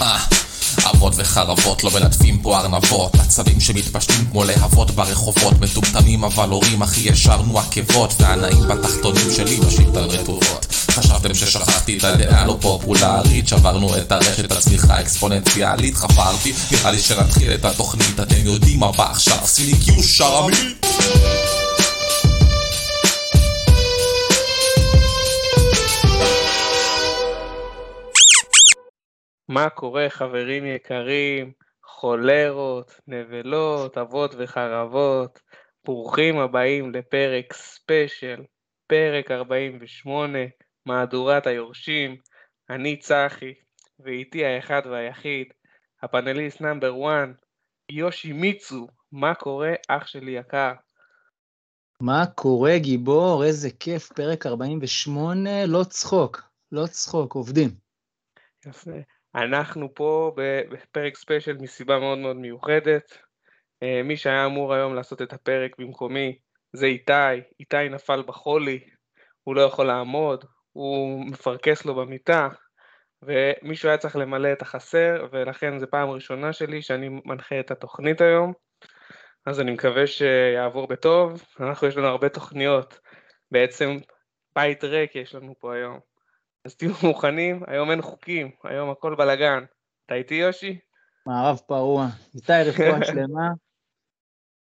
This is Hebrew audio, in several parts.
אה, אבות וחרבות לא מלטפים פה ארנבות. עצבים שמתפשטים כמו להבות ברחובות. מטומטמים אבל הורים אחי ישרנו עקבות. והנאים בתחתונים שלי בשיטה רטובות חשבתם ששכחתי את הדעה לא פופולרית. שברנו את הרשת הצמיחה האקספוננציאלית חפרתי נראה לי שנתחיל את התוכנית. אתם יודעים מה בא עכשיו? סיני קיו שרמי מה קורה חברים יקרים, חולרות, נבלות, אבות וחרבות, ברוכים הבאים לפרק ספיישל, פרק 48, מהדורת היורשים, אני צחי, ואיתי האחד והיחיד, הפאנליסט number 1, יושי מיצו, מה קורה אח שלי יקר? מה קורה גיבור? איזה כיף, פרק 48, לא צחוק, לא צחוק, עובדים. יפה. אנחנו פה בפרק ספיישל מסיבה מאוד מאוד מיוחדת. אה, מי שהיה אמור היום לעשות את הפרק במקומי זה איתי, איתי נפל בחולי, הוא לא יכול לעמוד, הוא מפרכס לו במיטה, ומישהו היה צריך למלא את החסר, ולכן זו פעם ראשונה שלי שאני מנחה את התוכנית היום, אז אני מקווה שיעבור בטוב. אנחנו יש לנו הרבה תוכניות, בעצם בית ריק יש לנו פה היום. אז תהיו מוכנים, היום אין חוקים, היום הכל בלאגן. אתה איתי יושי? מערב פרוע. איתי רפואה שלמה.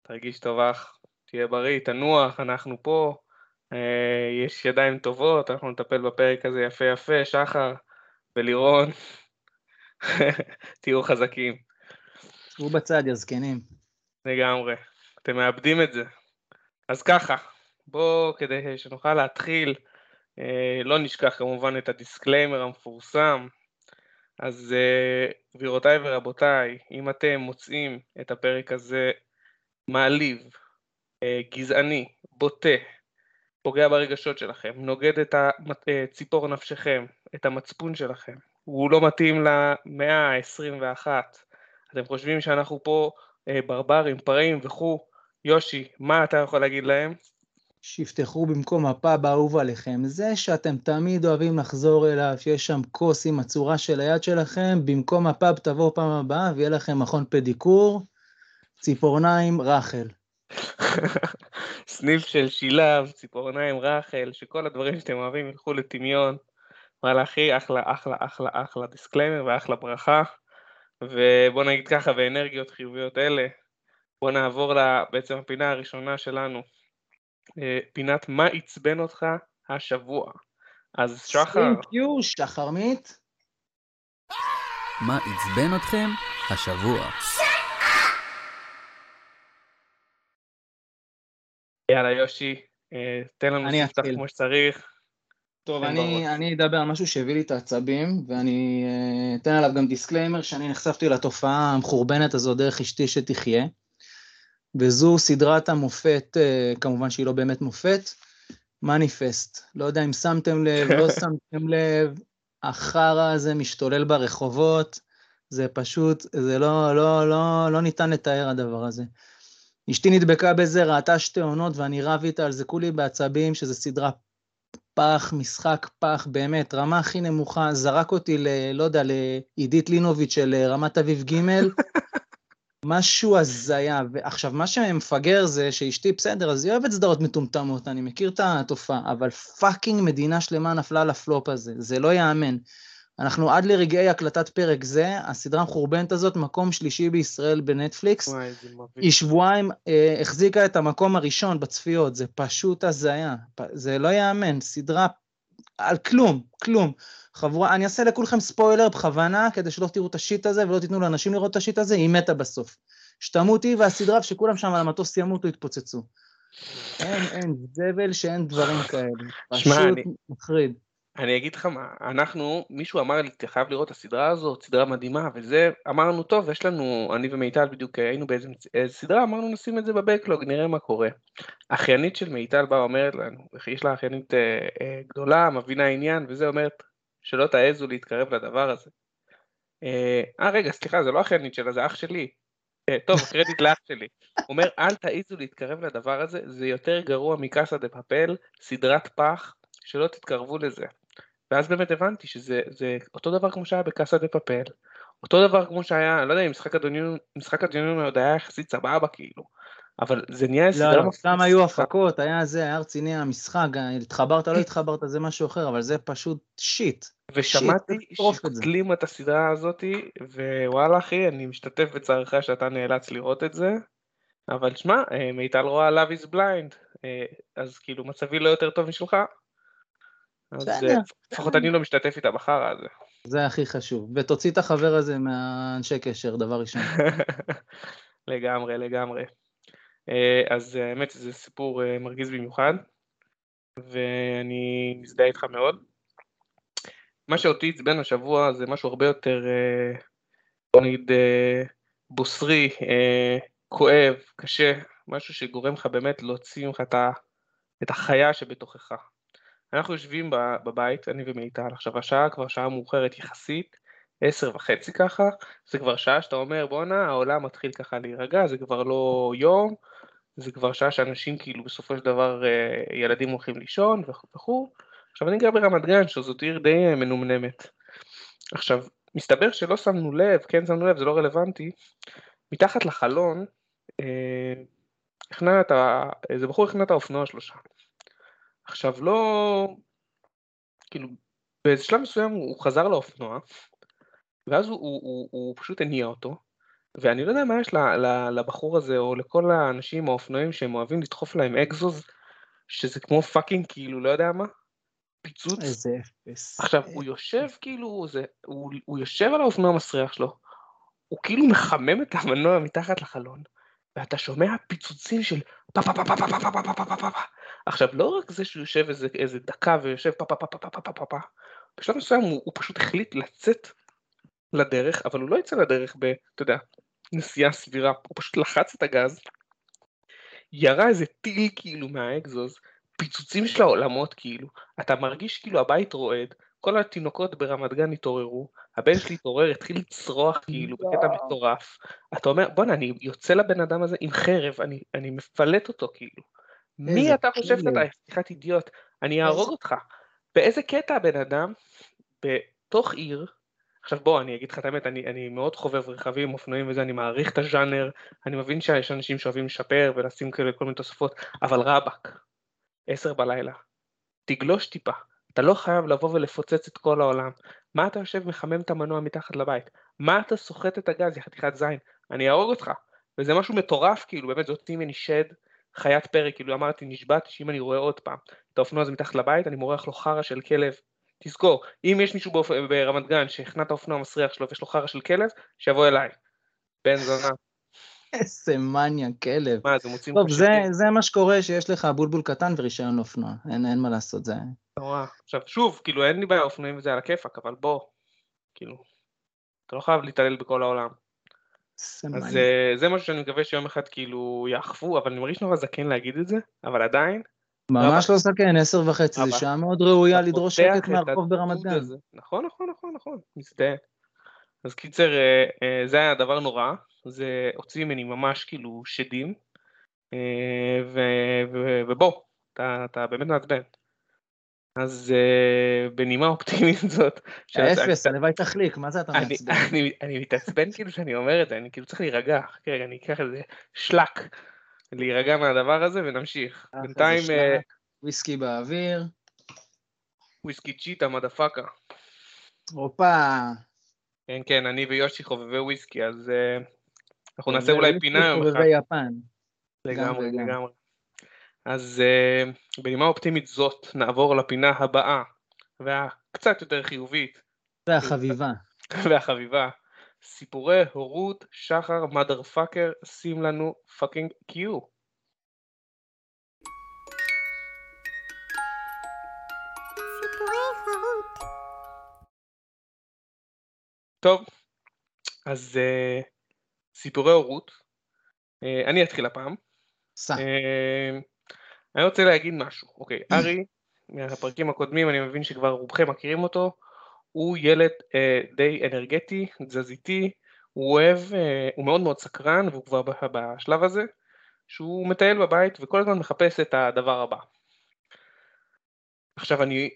תרגיש טוב אח, תהיה בריא, תנוח, אנחנו פה, אה, יש ידיים טובות, אנחנו נטפל בפרק הזה יפה יפה, שחר ולירון, תהיו חזקים. תהיו בצד, יא זקנים. לגמרי, אתם מאבדים את זה. אז ככה, בואו, כדי שנוכל להתחיל, לא נשכח כמובן את הדיסקליימר המפורסם. אז אה, גבירותיי ורבותיי, אם אתם מוצאים את הפרק הזה מעליב, אה, גזעני, בוטה, פוגע ברגשות שלכם, נוגד את ציפור נפשכם, את המצפון שלכם, הוא לא מתאים למאה ה-21, אתם חושבים שאנחנו פה ברברים, פראים וכו', יושי, מה אתה יכול להגיד להם? שיפתחו במקום הפאב האהוב עליכם. זה שאתם תמיד אוהבים לחזור אליו, שיש שם כוס עם הצורה של היד שלכם, במקום הפאב תבואו פעם הבאה ויהיה לכם מכון פדיקור, ציפורניים רחל. סניף של שילב, ציפורניים רחל, שכל הדברים שאתם אוהבים ילכו לטמיון. וואלה אחי, אחלה, אחלה, אחלה, אחלה דיסקליימר ואחלה ברכה. ובוא נגיד ככה, באנרגיות חיוביות אלה, בוא נעבור בעצם הפינה הראשונה שלנו, פינת מה עצבן אותך השבוע. אז שחר... Thank you, שחרמית. מה עצבן אתכם השבוע? יאללה יושי, אה, תן לנו ספתח כמו שצריך. טוב, אני, אני אדבר על משהו שהביא לי את העצבים, ואני אה, אתן עליו גם דיסקליימר שאני נחשפתי לתופעה המחורבנת הזו דרך אשתי שתחיה. וזו סדרת המופת, אה, כמובן שהיא לא באמת מופת, מניפסט. לא יודע אם שמתם לב, לא שמתם לב, החרא הזה משתולל ברחובות, זה פשוט, זה לא, לא, לא, לא ניתן לתאר הדבר הזה. אשתי נדבקה בזה, ראתה שתי עונות ואני רב איתה על זה כולי בעצבים, שזה סדרה פח, משחק פח, באמת, רמה הכי נמוכה, זרק אותי ל... לא יודע, לעידית לינוביץ' של אה, רמת אביב ג', משהו הזיה, ועכשיו מה שמפגר זה שאשתי בסדר, אז היא אוהבת סדרות מטומטמות, אני מכיר את התופעה, אבל fucking מדינה שלמה נפלה לפלופ הזה, זה לא ייאמן. אנחנו עד לרגעי הקלטת פרק זה, הסדרה המחורבנת הזאת, מקום שלישי בישראל בנטפליקס. וואי. היא שבועיים אה, החזיקה את המקום הראשון בצפיות, זה פשוט הזיה, זה לא ייאמן, סדרה על כלום, כלום. חבורה, אני אעשה לכולכם ספוילר בכוונה, כדי שלא תראו את השיט הזה ולא תיתנו לאנשים לראות את השיט הזה, היא מתה בסוף. שתמות היא והסדרה ושכולם שם על המטוס ימותו, יתפוצצו. אין, אין, זבל שאין דברים כאלה. פשוט אני, מחריד. אני אגיד לך מה, אנחנו, מישהו אמר לי, אתה חייב לראות את הסדרה הזאת, סדרה מדהימה, וזה, אמרנו, טוב, יש לנו, אני ומיטל בדיוק היינו באיזה סדרה, אמרנו נשים את זה ב backlog, נראה מה קורה. אחיינית של מיטל באה אומרת לנו, יש לה אחיינית אה, אה, גדולה, מבינה עניין, וזה אומרת, שלא תעזו להתקרב לדבר הזה. אה, אה, רגע, סליחה, זה לא אחיינית שלה, זה אח שלי. אה, טוב, קרדיט לאח שלי. הוא אומר, אל תעזו להתקרב לדבר הזה, זה יותר גרוע מקאסה דה פאפל, סדרת פח, שלא תתקרבו לזה. ואז באמת הבנתי שזה אותו דבר כמו שהיה בקאסה דה פאפל, אותו דבר כמו שהיה, אני לא יודע אם משחק הדיונים עוד היה יחסית סבבה כאילו, אבל זה נהיה סדרה לא, לא, סתם היו הפקות, היה זה, היה רציני המשחק, התחברת, לא התחברת, זה משהו אחר, אבל זה פשוט שיט. ושמעתי שקוטלים את הסדרה הזאתי, ווואלה אחי, אני משתתף בצערך שאתה נאלץ לראות את זה, אבל שמע, אה, מיטל רואה Love is blind, אה, אז כאילו מצבי לא יותר טוב משלך, אז אה, לפחות אני לא משתתף איתה בחרא הזה. זה הכי חשוב, ותוציא את החבר הזה מהאנשי קשר, דבר ראשון. לגמרי, לגמרי. אז האמת שזה סיפור מרגיז במיוחד, ואני מזדהה איתך מאוד. מה שאותי עצבן השבוע זה משהו הרבה יותר, בוא נגיד, בוסרי, כואב, קשה, משהו שגורם לך באמת להוציא ממך את החיה שבתוכך. אנחנו יושבים בבית, אני ומיטל, עכשיו השעה כבר שעה מאוחרת יחסית, עשר וחצי ככה, זה כבר שעה שאתה אומר בואנה העולם מתחיל ככה להירגע, זה כבר לא יום, זה כבר שעה שאנשים כאילו בסופו של דבר אה, ילדים הולכים לישון וכו', עכשיו אני גר ברמת גן שזאת עיר די אה, מנומנמת. עכשיו, מסתבר שלא שמנו לב, כן שמנו לב, זה לא רלוונטי, מתחת לחלון אה, ה... איזה בחור החנה את האופנוע שלו שם. עכשיו לא... כאילו, באיזה שלב מסוים הוא חזר לאופנוע, ואז הוא, הוא, הוא, הוא פשוט הניע אותו, ואני לא יודע מה יש לבחור הזה, או לכל האנשים האופנוענים שהם אוהבים לדחוף להם אקזוז, שזה כמו fucking כאילו, לא יודע מה, פיצוץ. איזה אפס. עכשיו, הוא יושב כאילו, זה, הוא, הוא יושב על האופנוע המסריח שלו, הוא כאילו מחמם את המנוע מתחת לחלון, ואתה שומע פיצוצים של פה פה פה פה פה פה פה פה פה פה פה פה עכשיו לא רק זה שהוא יושב איזה, איזה דקה ויושב פה פה פה פה פה פה פה פה פה בשלב מסוים הוא, הוא פשוט החליט לצאת לדרך אבל הוא לא יצא לדרך ב... אתה יודע, נסיעה סבירה, הוא פשוט לחץ את הגז ירה איזה טיל כאילו מהאקזוז פיצוצים של העולמות כאילו אתה מרגיש כאילו הבית רועד כל התינוקות ברמת גן התעוררו, הבן שלי התעורר, התחיל לצרוח כאילו בקטע מטורף. אתה אומר, בואנה, אני יוצא לבן אדם הזה עם חרב, אני, אני מפלט אותו כאילו. מי אתה חושב שאתה סליחת אידיוט? אני אהרוג אותך. באיזה קטע הבן אדם, בתוך עיר, עכשיו בוא, אני אגיד לך את האמת, אני, אני מאוד חובב רכבים, אופנועים וזה, אני מעריך את הז'אנר, אני מבין שיש אנשים שאוהבים לשפר ולשים כאלה כל מיני תוספות, אבל רבאק, עשר בלילה, תגלוש טיפה, אתה לא חייב לבוא ולפוצץ את כל העולם. מה אתה יושב מחמם את המנוע מתחת לבית? מה אתה סוחט את הגז, יא חתיכת זין? אני אהרוג אותך. וזה משהו מטורף, כאילו, באמת, הוציא ממני שד, חיית פרק, כאילו אמרתי, נשבעתי שאם אני רואה עוד פעם את האופנוע הזה מתחת לבית, אני מורח לו חרא של כלב. תזכור, אם יש מישהו באופ... ברמת גן שהכנע את האופנוע המסריח שלו ויש לו חרא של כלב, שיבוא אליי. בן זונה. איזה מניה, כלב. מה, זה מוצאים טוב, זה, זה מה שקורה שיש לך בולבול קטן ורישיון אופנוע, אין, אין מה לעשות, זה... נורא. עכשיו, שוב, כאילו, אין לי בעיה אופנועים וזה על הכיפאק, אבל בוא, כאילו, אתה לא חייב להתעלל בכל העולם. אז uh, זה משהו שאני מקווה שיום אחד כאילו יאכפו, אבל אני מרגיש נורא זקן להגיד את זה, אבל עדיין... ממש לא זקן, עשר וחצי, זה שעה מאוד ראויה לדרוש שקט מהרחוב ברמת גן. נכון, נכון, נכון, נכון, מזדהה. אז קיצר, uh, uh, זה היה דבר נורא, זה הוציא ממני ממש כאילו שדים, ובוא, אתה, אתה באמת מעצבן. אז uh, בנימה אופטימית זאת, אפס, הלוואי תחליק, מה זה אתה מעצבן? אני, מתעצבן כאילו שאני אומר את זה, אני כאילו צריך להירגע, רגע, אני אקח איזה שלק, להירגע מהדבר הזה ונמשיך. בינתיים... Uh, וויסקי באוויר. וויסקי צ'יטה, motherfucka. הופה. כן, כן, אני ויושי חובבי וויסקי, אז uh, אנחנו נעשה אולי פינה יום אחד. חובבי יפן. לגמרי, לגמרי. אז uh, בנימה אופטימית זאת נעבור לפינה הבאה והקצת יותר חיובית. והחביבה. והחביבה. סיפורי הורות שחר motherfucker שים לנו fucking cue. טוב, אז uh, סיפורי הורות, uh, אני אתחיל הפעם. סע. Uh, אני רוצה להגיד משהו, אוקיי, ארי, מהפרקים הקודמים, אני מבין שכבר רובכם מכירים אותו, הוא ילד אה, די אנרגטי, תזזיתי, הוא אוהב, אה, הוא מאוד מאוד סקרן, והוא כבר בשלב הזה, שהוא מטייל בבית וכל הזמן מחפש את הדבר הבא. עכשיו אני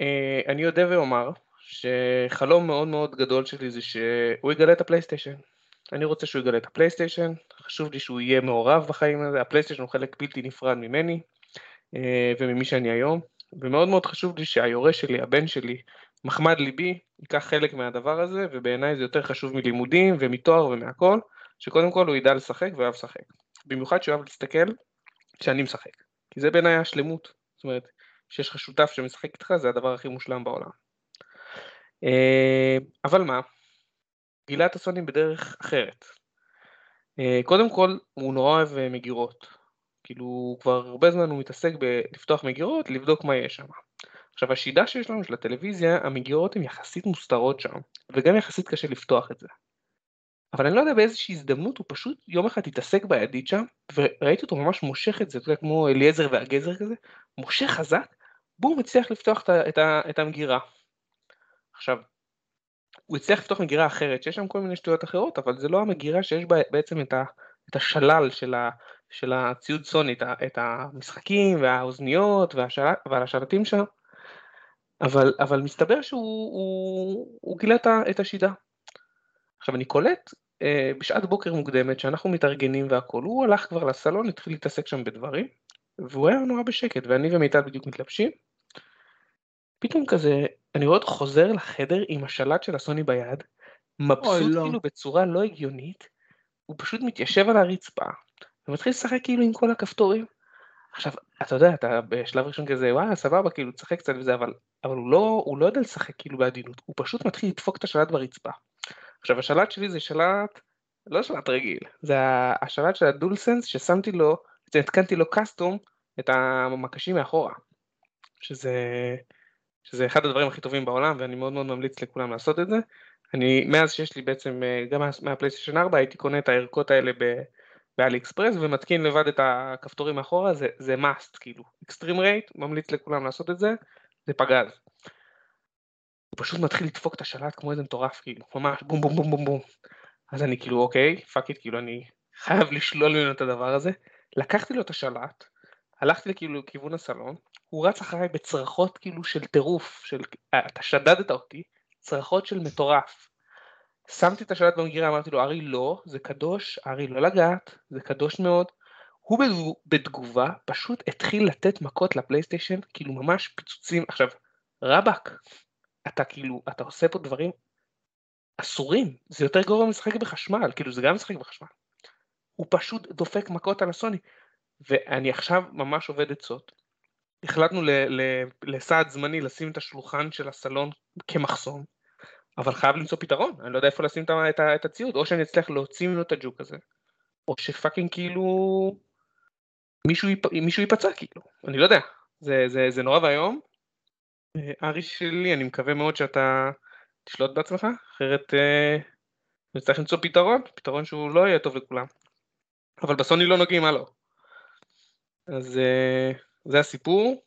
אה, אני יודע ואומר שחלום מאוד מאוד גדול שלי זה שהוא יגלה את הפלייסטיישן. אני רוצה שהוא יגלה את הפלייסטיישן, חשוב לי שהוא יהיה מעורב בחיים הזה, הפלייסטיישן הוא חלק בלתי נפרד ממני אה, וממי שאני היום, ומאוד מאוד חשוב לי שהיורש שלי, הבן שלי, מחמד ליבי, ייקח חלק מהדבר הזה, ובעיניי זה יותר חשוב מלימודים ומתואר ומהכל, שקודם כל הוא ידע לשחק ואוהב לשחק. במיוחד שאוהב להסתכל כשאני משחק, כי זה בעיניי השלמות, זאת אומרת, שיש לך שותף שמשחק איתך זה הדבר הכי מושלם בעולם. אה, אבל מה, גילה את הסונים בדרך אחרת. אה, קודם כל, הוא נורא אוהב אה, מגירות. כאילו, כבר הרבה זמן הוא מתעסק בלפתוח מגירות, לבדוק מה יש שם. עכשיו, השידה שיש לנו של הטלוויזיה, המגירות הן יחסית מוסתרות שם, וגם יחסית קשה לפתוח את זה. אבל אני לא יודע באיזושהי הזדמנות הוא פשוט יום אחד התעסק בידית שם, וראיתי אותו ממש מושך את זה, אתה יודע, כמו אליעזר והגזר כזה, מושך חזק, בום, הצליח לפתוח את, את, את המגירה. עכשיו, הוא הצליח לפתוח מגירה אחרת, שיש שם כל מיני שטויות אחרות, אבל זה לא המגירה שיש בה בעצם את, ה, את השלל של, ה, של הציוד סוני, את, ה, את המשחקים והאוזניות והשל, והשלטים שם, אבל, אבל מסתבר שהוא הוא, הוא גילה את השידה. עכשיו אני קולט אה, בשעת בוקר מוקדמת שאנחנו מתארגנים והכל, הוא הלך כבר לסלון, התחיל להתעסק שם בדברים, והוא היה נורא בשקט, ואני ומיטל בדיוק מתלבשים. פתאום כזה, אני רואה אותו חוזר לחדר עם השלט של הסוני ביד, מבסוט לא. כאילו בצורה לא הגיונית, הוא פשוט מתיישב על הרצפה, ומתחיל לשחק כאילו עם כל הכפתורים. עכשיו, אתה יודע, אתה בשלב ראשון כזה, וואלה, סבבה, כאילו, תשחק קצת וזה, אבל, אבל הוא, לא, הוא לא יודע לשחק כאילו בעדינות, הוא פשוט מתחיל לדפוק את השלט ברצפה. עכשיו, השלט שלי זה שלט, לא שלט רגיל, זה השלט של ה DualSense ששמתי לו, התקנתי לו custom את המקשים מאחורה, שזה, שזה אחד הדברים הכי טובים בעולם, ואני מאוד מאוד ממליץ לכולם לעשות את זה. אני, מאז שיש לי בעצם, אה, גם מהפלייסטיישן 4, הייתי קונה את הערכות האלה. באלי אקספרס ומתקין לבד את הכפתורים מאחורה, זה, זה must, כאילו, eXtremeRate, ממליץ לכולם לעשות את זה, זה פגז. הוא פשוט מתחיל לדפוק את השלט כמו איזה מטורף, כאילו, ממש בום בום בום בום בום. אז אני כאילו, אוקיי, fuck it, כאילו, אני חייב לשלול ממנו את הדבר הזה. לקחתי לו את השלט, הלכתי כאילו לכיוון הסלון, הוא רץ אחריי בצרחות כאילו של טירוף, של אה, אתה שדדת אותי, צרחות של מטורף. שמתי את השלט במגירה, אמרתי לו, ארי לא, זה קדוש, ארי לא לגעת, זה קדוש מאוד. הוא בתגובה פשוט התחיל לתת מכות לפלייסטיישן, כאילו ממש פיצוצים. עכשיו, רבאק, אתה כאילו, אתה עושה פה דברים אסורים, זה יותר גרוע משחק בחשמל, כאילו זה גם משחק בחשמל. הוא פשוט דופק מכות על הסוני, ואני עכשיו ממש עובד עצות. החלטנו לסעד זמני לשים את השולחן של הסלון כמחסום, אבל חייב למצוא פתרון, אני לא יודע איפה לשים את, את הציוד, או שאני אצליח להוציא ממנו את הג'וק הזה, או שפאקינג כאילו מישהו, ייפ, מישהו ייפצע כאילו, אני לא יודע, זה, זה, זה נורא ואיום. אה, ארי שלי, אני מקווה מאוד שאתה תשלוט בעצמך, אחרת אה, נצטרך למצוא פתרון, פתרון שהוא לא יהיה טוב לכולם. אבל בסוני לא נוגעים, הלו. אז אה, זה הסיפור,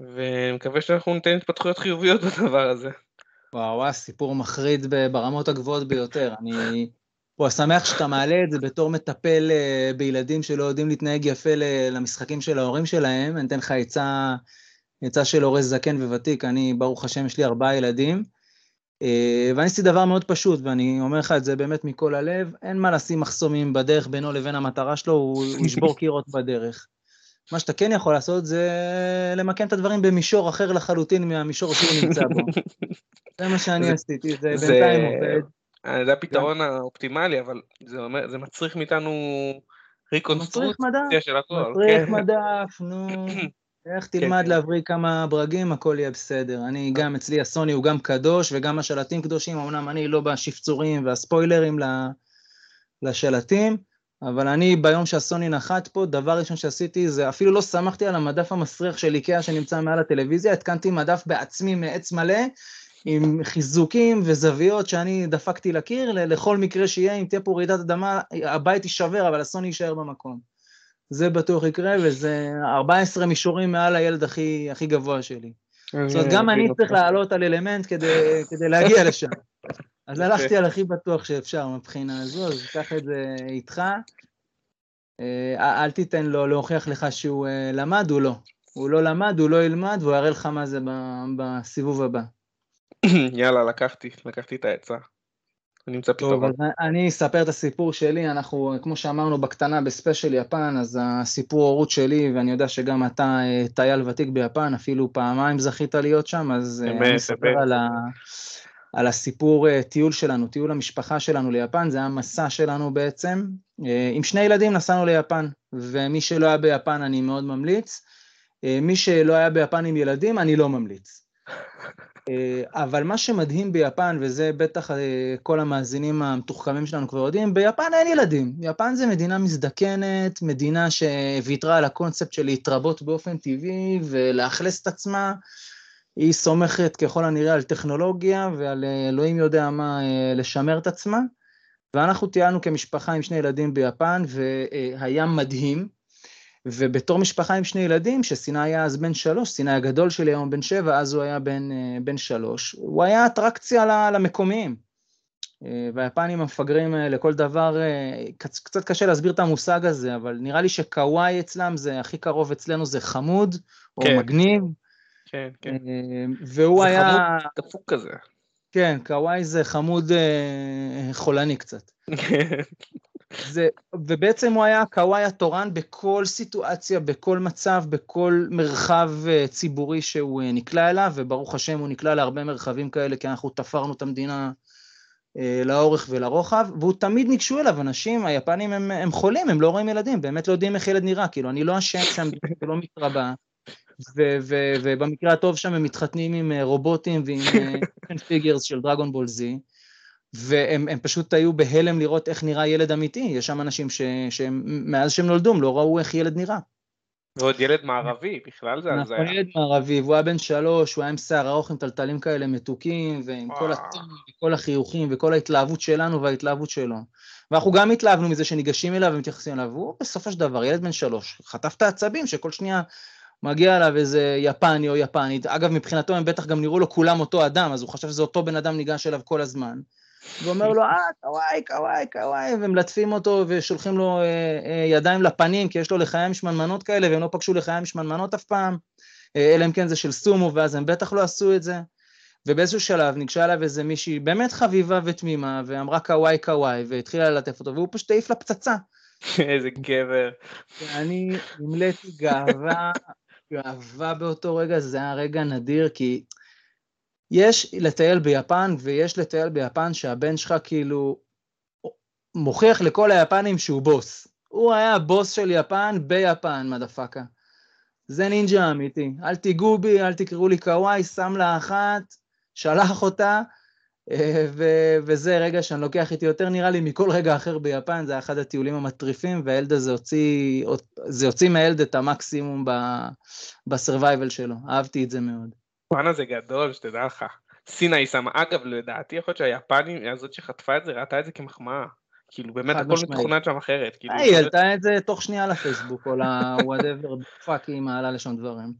ואני מקווה שאנחנו ניתן התפתחויות חיוביות בדבר הזה. וואו, וואו, סיפור מחריד ברמות הגבוהות ביותר. אני פה שמח שאתה מעלה את זה בתור מטפל אה, בילדים שלא יודעים להתנהג יפה למשחקים של ההורים שלהם. אני אתן לך עצה, עצה של הורה זקן וותיק. אני, ברוך השם, יש לי ארבעה ילדים. אה, ואני עשיתי דבר מאוד פשוט, ואני אומר לך את זה באמת מכל הלב, אין מה לשים מחסומים בדרך בינו לבין המטרה שלו, הוא ישבור קירות בדרך. מה שאתה כן יכול לעשות זה למקם את הדברים במישור אחר לחלוטין מהמישור שהוא נמצא בו. זה מה שאני עשיתי, זה בינתיים עובד. זה הפתרון האופטימלי, אבל זה, אומר, זה מצריך מאיתנו ריקונסטרוקציה של הכל. מצריך כן. מדף, נו. איך כן, תלמד כן. להבריא כמה ברגים, הכל יהיה בסדר. אני אה. גם, אצלי הסוני הוא גם קדוש, וגם השלטים קדושים, אמנם אני לא בשפצורים והספוילרים לשלטים, אבל אני ביום שהסוני נחת פה, דבר ראשון שעשיתי זה, אפילו לא שמחתי על המדף המסריח של איקאה שנמצא מעל הטלוויזיה, התקנתי מדף בעצמי מעץ מלא, עם חיזוקים וזוויות שאני דפקתי לקיר, לכל מקרה שיהיה, אם תהיה פה רעידת אדמה, הבית יישבר, אבל הסוני יישאר במקום. זה בטוח יקרה, וזה 14 מישורים מעל הילד הכי, הכי גבוה שלי. זאת אומרת, גם אני צריך לעלות על אלמנט כדי, כדי להגיע לשם. אז הלכתי על הכי בטוח שאפשר מבחינה הזו, אז קח את זה איתך. אה, אל תיתן לו להוכיח לך שהוא אה, למד, הוא לא. הוא לא למד, הוא לא ילמד, והוא יראה לך מה זה בסיבוב הבא. יאללה, לקחתי, לקחתי את העצה. אני אמצא פתרון. טוב, אני אספר את הסיפור שלי, אנחנו, כמו שאמרנו בקטנה ב special יפן, אז הסיפור הורות שלי, ואני יודע שגם אתה אה, טייל ותיק ביפן, אפילו פעמיים זכית להיות שם, אז אה, אני אספר על, ה, על הסיפור אה, טיול שלנו, טיול המשפחה שלנו ליפן, זה היה מסע שלנו בעצם. עם שני ילדים נסענו ליפן, ומי שלא היה ביפן אני מאוד ממליץ. מי שלא היה ביפן עם ילדים, אני לא ממליץ. אה, אבל מה שמדהים ביפן, וזה בטח אה, כל המאזינים המתוחכמים שלנו כבר יודעים, ביפן אין ילדים. יפן זה מדינה מזדקנת, מדינה שוויתרה על הקונספט של להתרבות באופן טבעי ולאכלס את עצמה. היא סומכת ככל הנראה על טכנולוגיה ועל אה, אלוהים יודע מה לשמר את עצמה. ואנחנו טיילנו כמשפחה עם שני ילדים ביפן, והיה מדהים. ובתור משפחה עם שני ילדים, שסיני היה אז בן שלוש, סיני הגדול שלי היום בן שבע, אז הוא היה בן, אה, בן שלוש, הוא היה אטרקציה למקומיים. אה, והיפנים המפגרים לכל דבר, אה, קצת קשה להסביר את המושג הזה, אבל נראה לי שקוואי אצלם זה הכי קרוב אצלנו זה חמוד, או כן. מגניב. כן, כן. והוא זה היה... זה חמוד דפוק כזה. כן, קוואי זה חמוד חולני קצת. זה, ובעצם הוא היה הקוואי התורן בכל סיטואציה, בכל מצב, בכל מרחב uh, ציבורי שהוא uh, נקלע אליו, וברוך השם הוא נקלע להרבה מרחבים כאלה, כי אנחנו תפרנו את המדינה uh, לאורך ולרוחב, והוא תמיד ניגשו אליו, אנשים, היפנים הם, הם חולים, הם לא רואים ילדים, באמת לא יודעים איך ילד נראה, כאילו, אני לא אשם שם, לא מתרבה, ובמקרה הטוב שם הם מתחתנים עם רובוטים ועם figures של Dragon Ball Z. והם פשוט היו בהלם לראות איך נראה ילד אמיתי, יש שם אנשים ש, שמאז שהם נולדו לא ראו איך ילד נראה. ועוד ילד מערבי, בכלל זה היה. נכון, ילד מערבי, והוא היה בן שלוש, הוא היה עם שיער ארוך עם תלתלים כאלה מתוקים, ועם וואו. כל הטון, וכל החיוכים, וכל ההתלהבות שלנו וההתלהבות שלו. ואנחנו גם התלהבנו מזה שניגשים אליו ומתייחסים אליו, והוא בסופו של דבר ילד בן שלוש, חטף את העצבים שכל שנייה מגיע אליו איזה יפני או יפנית, אגב מבחינתו הם בטח גם נראו לו כולם אותו אדם, אז הוא חשב שזה אותו בן אדם ניגש אליו כל הזמן. ואומר לו, אה, קוואי, קוואי, קוואי, ומלטפים אותו ושולחים לו אה, אה, ידיים לפנים, כי יש לו לחיים שמנמנות כאלה, והם לא פגשו לחיים שמנמנות אף פעם, אה, אלא אם כן זה של סומו, ואז הם בטח לא עשו את זה. ובאיזשהו שלב ניגשה אליו איזה מישהי באמת חביבה ותמימה, ואמרה קוואי קוואי, והתחילה ללטף אותו, והוא פשוט העיף לה פצצה. איזה גבר. ואני נמלאתי גאווה, גאווה באותו רגע, זה היה רגע נדיר, כי... יש לטייל ביפן, ויש לטייל ביפן שהבן שלך כאילו מוכיח לכל היפנים שהוא בוס. הוא היה הבוס של יפן ביפן, מדפקה. זה נינג'ה אמיתי. אל תיגעו בי, אל תקראו לי קוואי, שם לה אחת, שלח אותה, אה, ו- וזה רגע שאני לוקח איתי יותר נראה לי מכל רגע אחר ביפן, זה היה אחד הטיולים המטריפים, והילד הזה הוציא, זה הוציא מהילד את המקסימום ב survival שלו. אהבתי את זה מאוד. היפן הזה גדול, שתדע לך. סינה היא שמה, אגב, לדעתי יכול להיות שהיפנים, הזאת שחטפה את זה, ראתה את זה כמחמאה. כאילו באמת הכל מתוכנן שם אחרת. כאילו, היא העלתה את זה תוך שנייה לפייסבוק, או ל-whatever fuck היא מעלה לשם דברים.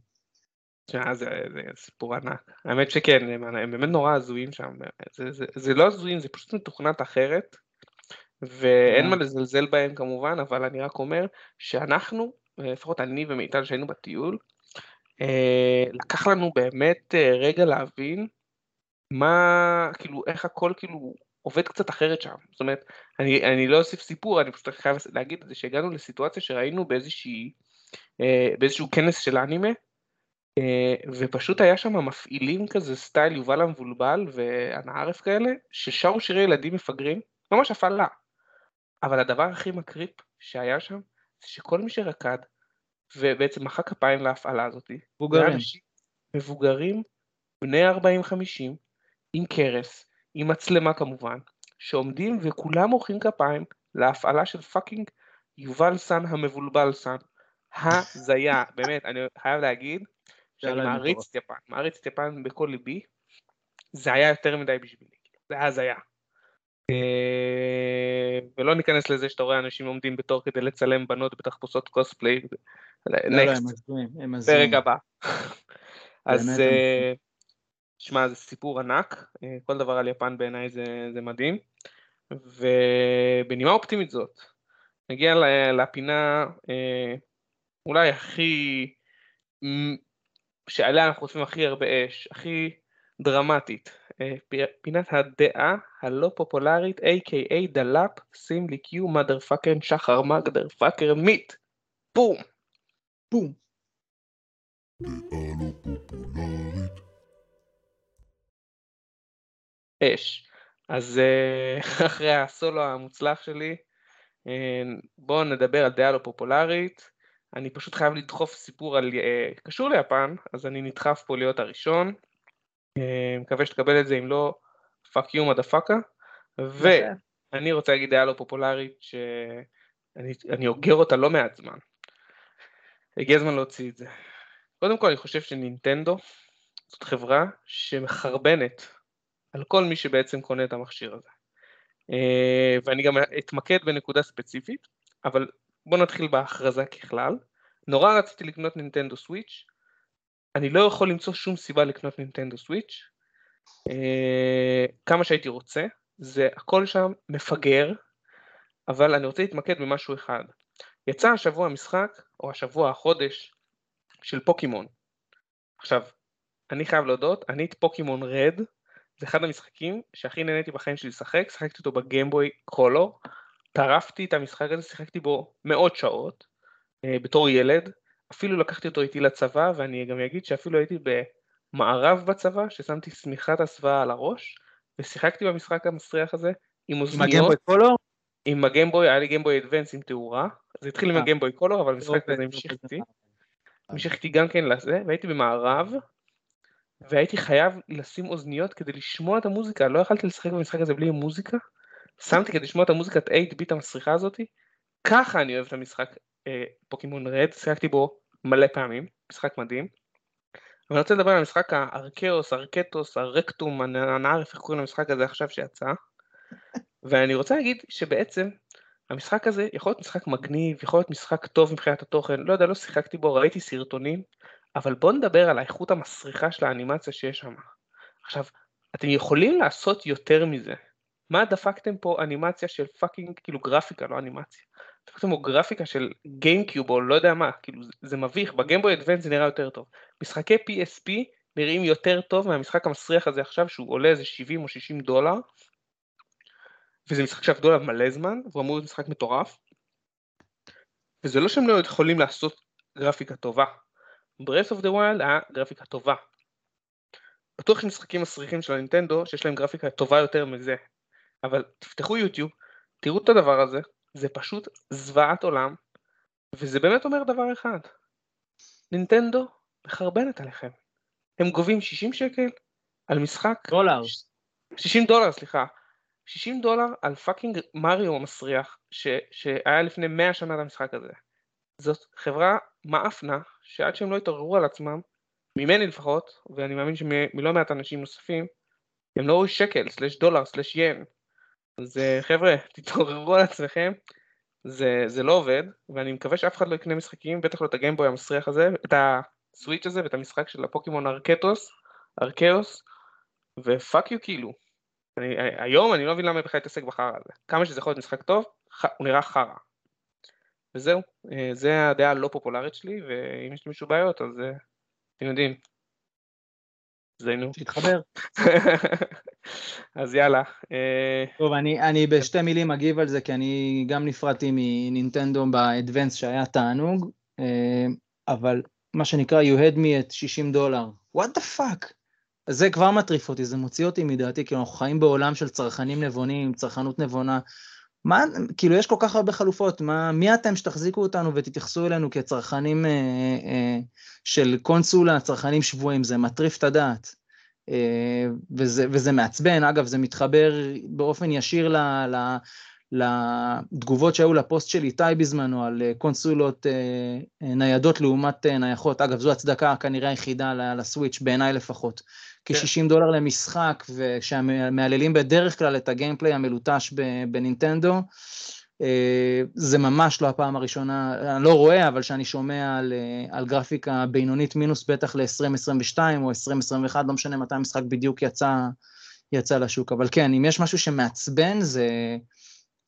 תשמע, זה, זה סיפור ענק. האמת שכן, הם, הם באמת נורא הזויים שם. זה, זה, זה לא הזויים, זה פשוט מתוכנת אחרת, ואין מה לזלזל בהם כמובן, אבל אני רק אומר שאנחנו, לפחות אני ומיטל שהיינו בטיול, אה, לקח לנו באמת אה, רגע להבין מה, כאילו, איך הכל כאילו עובד קצת אחרת שם. זאת אומרת, אני, אני לא אוסיף סיפור, אני פשוט חייב להגיד את זה, שהגענו לסיטואציה שראינו באיזושהי, אה, באיזשהו כנס של אנימה, ופשוט היה שם מפעילים כזה סטייל יובל המבולבל ואנה ערף כאלה, ששרו שירי ילדים מפגרים, ממש הפעלה. אבל הדבר הכי מקריפ שהיה שם, זה שכל מי שרקד ובעצם מחא כפיים להפעלה הזאת. מבוגרים. מבוגרים, בני 40-50, עם קרס, עם מצלמה כמובן, שעומדים וכולם מוחאים כפיים להפעלה של fucking יובל סן המבולבל סן. הזיה, באמת, אני חייב להגיד שאני מעריץ את יפן, מעריץ את יפן בכל ליבי, זה היה יותר מדי בשבילי, זה היה הזיה. אה, ולא ניכנס לזה שאתה רואה אנשים עומדים בתור כדי לצלם בנות בתחפושות קוספליי. נקסט, פרק הבא. אז אה, שמע, זה סיפור ענק, אה, כל דבר על יפן בעיניי זה, זה מדהים, ובנימה אופטימית זאת, נגיע לפינה אולי הכי שעליה אנחנו חוטפים הכי הרבה אש, הכי דרמטית. אה, פינת הדעה הלא פופולרית, a.k.a. דלאפ, שים לי cue, motherfucker, שחר motherfucker מיט. בום. בום. אש. אז אה, אחרי הסולו המוצלח שלי, אה, בואו נדבר על דעה לא פופולרית. אני פשוט חייב לדחוף סיפור על... קשור ליפן, אז אני נדחף פה להיות הראשון. אה, מקווה שתקבל את זה, אם לא, fuck you motherfucka. ואני רוצה להגיד דעה לא פופולרית שאני אוגר אותה לא מעט זמן. הגיע הזמן להוציא את זה. קודם כל אני חושב שנינטנדו זאת חברה שמחרבנת על כל מי שבעצם קונה את המכשיר הזה. אה, ואני גם אתמקד בנקודה ספציפית, אבל בואו נתחיל בהכרזה ככלל. נורא רציתי לקנות נינטנדו סוויץ', אני לא יכול למצוא שום סיבה לקנות נינטנדו סוויץ', אה, כמה שהייתי רוצה, זה הכל שם מפגר, אבל אני רוצה להתמקד במשהו אחד. יצא השבוע משחק, או השבוע החודש, של פוקימון. עכשיו, אני חייב להודות, אני את פוקימון רד, זה אחד המשחקים שהכי נהניתי בחיים שלי לשחק, שחקתי אותו בגיימבוי קולור, טרפתי את המשחק הזה, שיחקתי בו מאות שעות, אה, בתור ילד, אפילו לקחתי אותו איתי לצבא, ואני גם אגיד שאפילו הייתי במערב בצבא, ששמתי שמיכת הסוואה על הראש, ושיחקתי במשחק המסריח הזה עם אוזניות. עם הגיימבוי קולור? עם הגיימבוי, היה לי גיימבוי אדוונס עם תאורה, זה התחיל עם אה. הגיימבוי קולור, אבל המשחק אוקיי, הזה המשיך איתי. המשיך איתי גם כן לזה, והייתי במערב, והייתי חייב לשים אוזניות כדי לשמוע את המוזיקה, לא יכלתי לשחק במשחק הזה בלי מוזיקה, שמתי כדי לשמוע את המוזיקת 8 ביט המסריחה הזאתי, ככה אני אוהב את המשחק אה, פוקימון רד, שיחקתי בו מלא פעמים, משחק מדהים. אבל אני רוצה לדבר על המשחק הארקאוס, ארקטוס, הרקטום, הנערף, איך קוראים למשחק הזה עכשיו שיצא. ואני רוצה להגיד שבעצם המשחק הזה יכול להיות משחק מגניב, יכול להיות משחק טוב מבחינת התוכן, לא יודע, לא שיחקתי בו, ראיתי סרטונים, אבל בואו נדבר על האיכות המסריחה של האנימציה שיש שם. עכשיו, אתם יכולים לעשות יותר מזה. מה דפקתם פה אנימציה של fucking, כאילו גרפיקה, לא אנימציה. פה גרפיקה של GameCube או לא יודע מה, כאילו זה מביך, ב Game Boy Advance זה נראה יותר טוב. משחקי PSP נראים יותר טוב מהמשחק המסריח הזה עכשיו שהוא עולה איזה 70 או 60 דולר. וזה משחק שעבדו עליו מלא זמן, והוא אמור להיות משחק מטורף. וזה לא שהם לא יכולים לעשות גרפיקה טובה. Breath of the Wild היה גרפיקה טובה. בטוח יש משחקים מסריחים של הנינטנדו שיש להם גרפיקה טובה יותר מזה. אבל תפתחו יוטיוב, תראו את הדבר הזה, זה פשוט זוועת עולם, וזה באמת אומר דבר אחד, נינטנדו מחרבנת עליכם. הם גובים 60 שקל על משחק... דולר. 60 דולר, סליחה. 60 דולר על פאקינג מריו המסריח, ש, שהיה לפני 100 שנה למשחק הזה. זאת חברה מאפנה, שעד שהם לא יתעוררו על עצמם, ממני לפחות, ואני מאמין שמלא מעט אנשים נוספים, הם לא רואים שקל, סלש דולר, סלש ין. אז חבר'ה, תתעוררו על עצמכם, זה, זה לא עובד, ואני מקווה שאף אחד לא יקנה משחקים, בטח לא את הגיימבוי המסריח הזה, את הסוויץ' הזה ואת המשחק של הפוקימון ארקטוס, ארקאוס, ופאק יו כאילו. אני, היום אני לא מבין למה בכלל להתעסק בחרא הזה. כמה שזה יכול להיות משחק טוב, ח, הוא נראה חרא. וזהו, אה, זה הדעה הלא פופולרית שלי, ואם יש למישהו בעיות אז אה, אתם יודעים, זיינו. שיתחבר. אז יאללה. אה, טוב, אני, אני בשתי מילים אגיב על זה, כי אני גם נפרדתי מנינטנדו באדוונס שהיה תענוג, אה, אבל מה שנקרא, you had me את 60 דולר. what the fuck? זה כבר מטריף אותי, זה מוציא אותי מדעתי, כי אנחנו חיים בעולם של צרכנים נבונים, צרכנות נבונה. מה, כאילו יש כל כך הרבה חלופות, מה, מי אתם שתחזיקו אותנו ותתייחסו אלינו כצרכנים אה, אה, של קונסולה, צרכנים שבויים, זה מטריף את הדעת. וזה, וזה מעצבן, אגב, זה מתחבר באופן ישיר ל, ל, לתגובות שהיו לפוסט של איתי בזמנו על אה, קונסולות אה, אה, ניידות לעומת נייחות. אגב, זו הצדקה כנראה היחידה לסוויץ', בעיניי לפחות. כ-60 כן. דולר למשחק, וכשמהללים בדרך כלל את הגיימפליי המלוטש בנינטנדו, זה ממש לא הפעם הראשונה, אני לא רואה, אבל שאני שומע על, אה, על גרפיקה בינונית מינוס בטח ל-2022 או 2021, לא משנה מתי המשחק בדיוק יצא, יצא לשוק. אבל כן, אם יש משהו שמעצבן, זה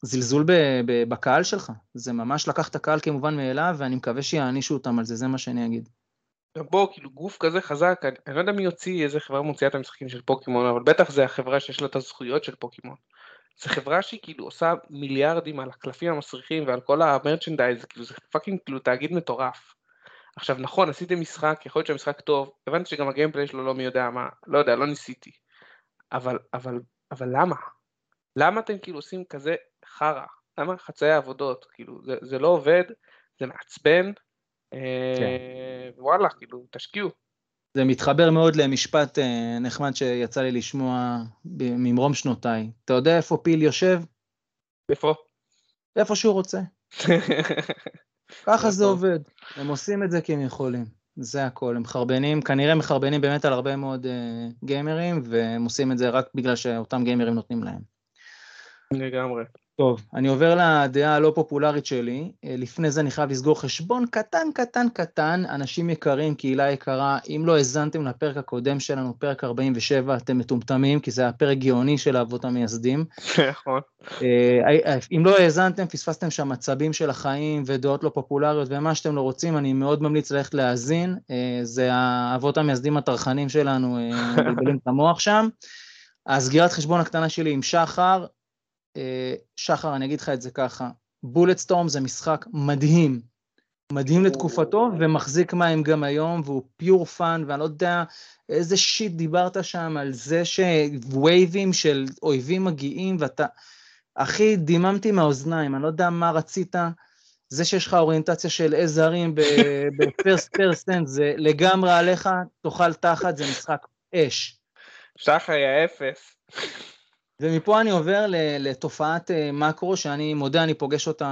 זלזול ב, ב, בקהל שלך. זה ממש לקח את הקהל כמובן מאליו, ואני מקווה שיענישו אותם על זה, זה מה שאני אגיד. גם בו, כאילו גוף כזה חזק, אני, אני לא יודע מי יוציא, איזה חברה מוציאה את המשחקים של פוקימון, אבל בטח זה החברה שיש לה את הזכויות של פוקימון. זו חברה שהיא כאילו עושה מיליארדים על הקלפים המסריחים ועל כל המרצ'נדייז, כאילו זה פאקינג כאילו תאגיד מטורף. עכשיו נכון, עשיתם משחק, יכול להיות שהמשחק טוב, הבנתי שגם הגיימפליי שלו לא מי יודע מה, לא יודע, לא ניסיתי. אבל, אבל, אבל למה? למה אתם כאילו עושים כזה חרא? למה חצאי עבודות? כאילו, זה, זה לא עובד, זה מעצבן, אה, כן. וואלה, כאילו, תשקיעו. זה מתחבר מאוד למשפט אה, נחמד שיצא לי לשמוע ממרום שנותיי. אתה יודע איפה פיל יושב? איפה? איפה שהוא רוצה. ככה זה עובד. הם עושים את זה כי הם יכולים. זה הכל. הם מחרבנים, כנראה מחרבנים באמת על הרבה מאוד uh, גיימרים, והם עושים את זה רק בגלל שאותם גיימרים נותנים להם. לגמרי. טוב, אני עובר לדעה הלא פופולרית שלי. אה, לפני זה אני חייב לסגור חשבון קטן, קטן, קטן. אנשים יקרים, קהילה יקרה, אם לא האזנתם לפרק הקודם שלנו, פרק 47, אתם מטומטמים, כי זה היה פרק גאוני של האבות המייסדים. נכון. אה, אם לא האזנתם, פספסתם שם מצבים של החיים ודעות לא פופולריות ומה שאתם לא רוצים, אני מאוד ממליץ ללכת להאזין. אה, זה האבות המייסדים הטרחנים שלנו, מבלבלים את המוח שם. הסגירת חשבון הקטנה שלי עם שחר, אה, שחר, אני אגיד לך את זה ככה, Bulletstorm זה משחק מדהים, מדהים לתקופתו, ומחזיק מים גם היום, והוא pure fun, ואני לא יודע איזה shit דיברת שם על זה שווייבים של אויבים מגיעים, ואתה... אחי, דיממתי מהאוזניים, אני לא יודע מה רצית. זה שיש לך אוריינטציה של הרים בפרסט פרסטנט, זה לגמרי עליך, תאכל תחת, זה משחק אש. שחר יא אפס. ומפה אני עובר לתופעת אה, מקרו, שאני מודה, אני פוגש אותה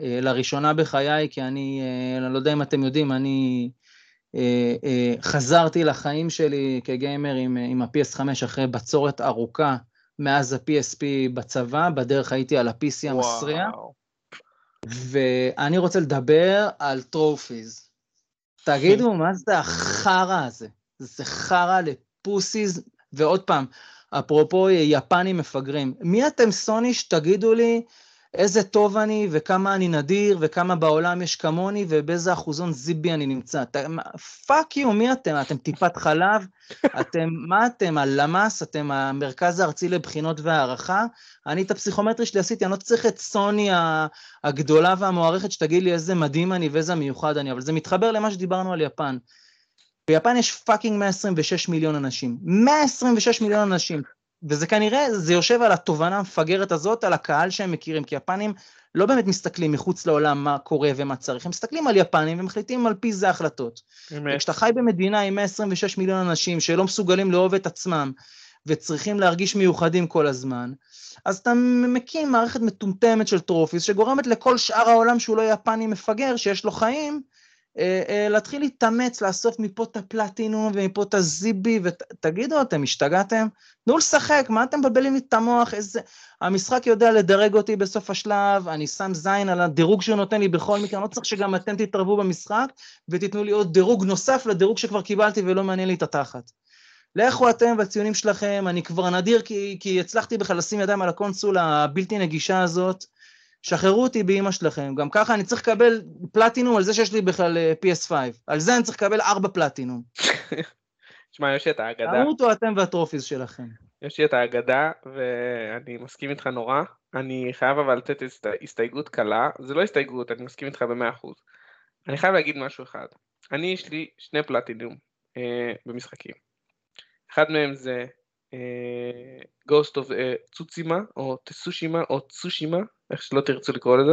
אה, לראשונה בחיי, כי אני, אה, אני לא יודע אם אתם יודעים, אני חזרתי לחיים שלי כגיימר עם, עם ה-PS5 אחרי בצורת ארוכה מאז ה-PSP בצבא, בדרך הייתי על ה-PC המסריח. ואני רוצה לדבר על trophies. תגידו, מה זה החרא הזה? זה חרא ל pussies, ועוד פעם, אפרופו יפנים מפגרים. מי אתם סוני שתגידו לי איזה טוב אני וכמה אני נדיר וכמה בעולם יש כמוני ובאיזה אחוזון זיבי אני נמצא. fuck you, מי אתם? אתם טיפת חלב? אתם, מה אתם? הלמ"ס? אתם המרכז הארצי לבחינות והערכה? אני את הפסיכומטרי שלי עשיתי, אני לא צריך את סוני הגדולה והמוערכת שתגיד לי איזה מדהים אני ואיזה מיוחד אני, אבל זה מתחבר למה שדיברנו על יפן. ביפן יש fucking 126 מיליון אנשים. 126 מיליון אנשים. וזה כנראה, זה יושב על התובנה המפגרת הזאת, על הקהל שהם מכירים, כי יפנים לא באמת מסתכלים מחוץ לעולם מה קורה ומה צריך, הם מסתכלים על יפנים ומחליטים על פי זה החלטות. וכשאתה חי במדינה עם 126 מיליון אנשים שלא מסוגלים לאהוב את עצמם וצריכים להרגיש מיוחדים כל הזמן, אז אתה מקים מערכת מטומטמת של טרופיס שגורמת לכל שאר העולם שהוא לא יפני מפגר, שיש לו חיים, להתחיל להתאמץ, לאסוף מפה את הפלטינום ומפה את הזיבי, ותגידו, אתם השתגעתם? תנו לשחק, מה אתם מבלבלים לי את המוח? איזה... המשחק יודע לדרג אותי בסוף השלב, אני שם זין על הדירוג שהוא נותן לי בכל מקרה, אני לא צריך שגם אתם תתערבו במשחק ותיתנו לי עוד דירוג נוסף לדירוג שכבר קיבלתי ולא מעניין לי את התחת. לכו אתם והציונים שלכם, אני כבר נדיר כי, כי הצלחתי בכלל לשים ידיים על הקונסולה הבלתי נגישה הזאת, שחררו אותי באימא שלכם, גם ככה אני צריך לקבל פלטינום על זה שיש לי בכלל אה, PS5, על זה אני צריך לקבל ארבע פלטינום. תשמע, יש את האגדה. תמותו אתם והטרופיס שלכם. יש לי את האגדה, ואני מסכים איתך נורא. אני חייב אבל לתת הסתייגות קלה, זה לא הסתייגות, אני מסכים איתך במאה אחוז. אני חייב להגיד משהו אחד. אני, יש לי שני פלטינום אה, במשחקים. אחד מהם זה Ghost of אה, או טסושימה, או צושימה, איך שלא תרצו לקרוא לזה,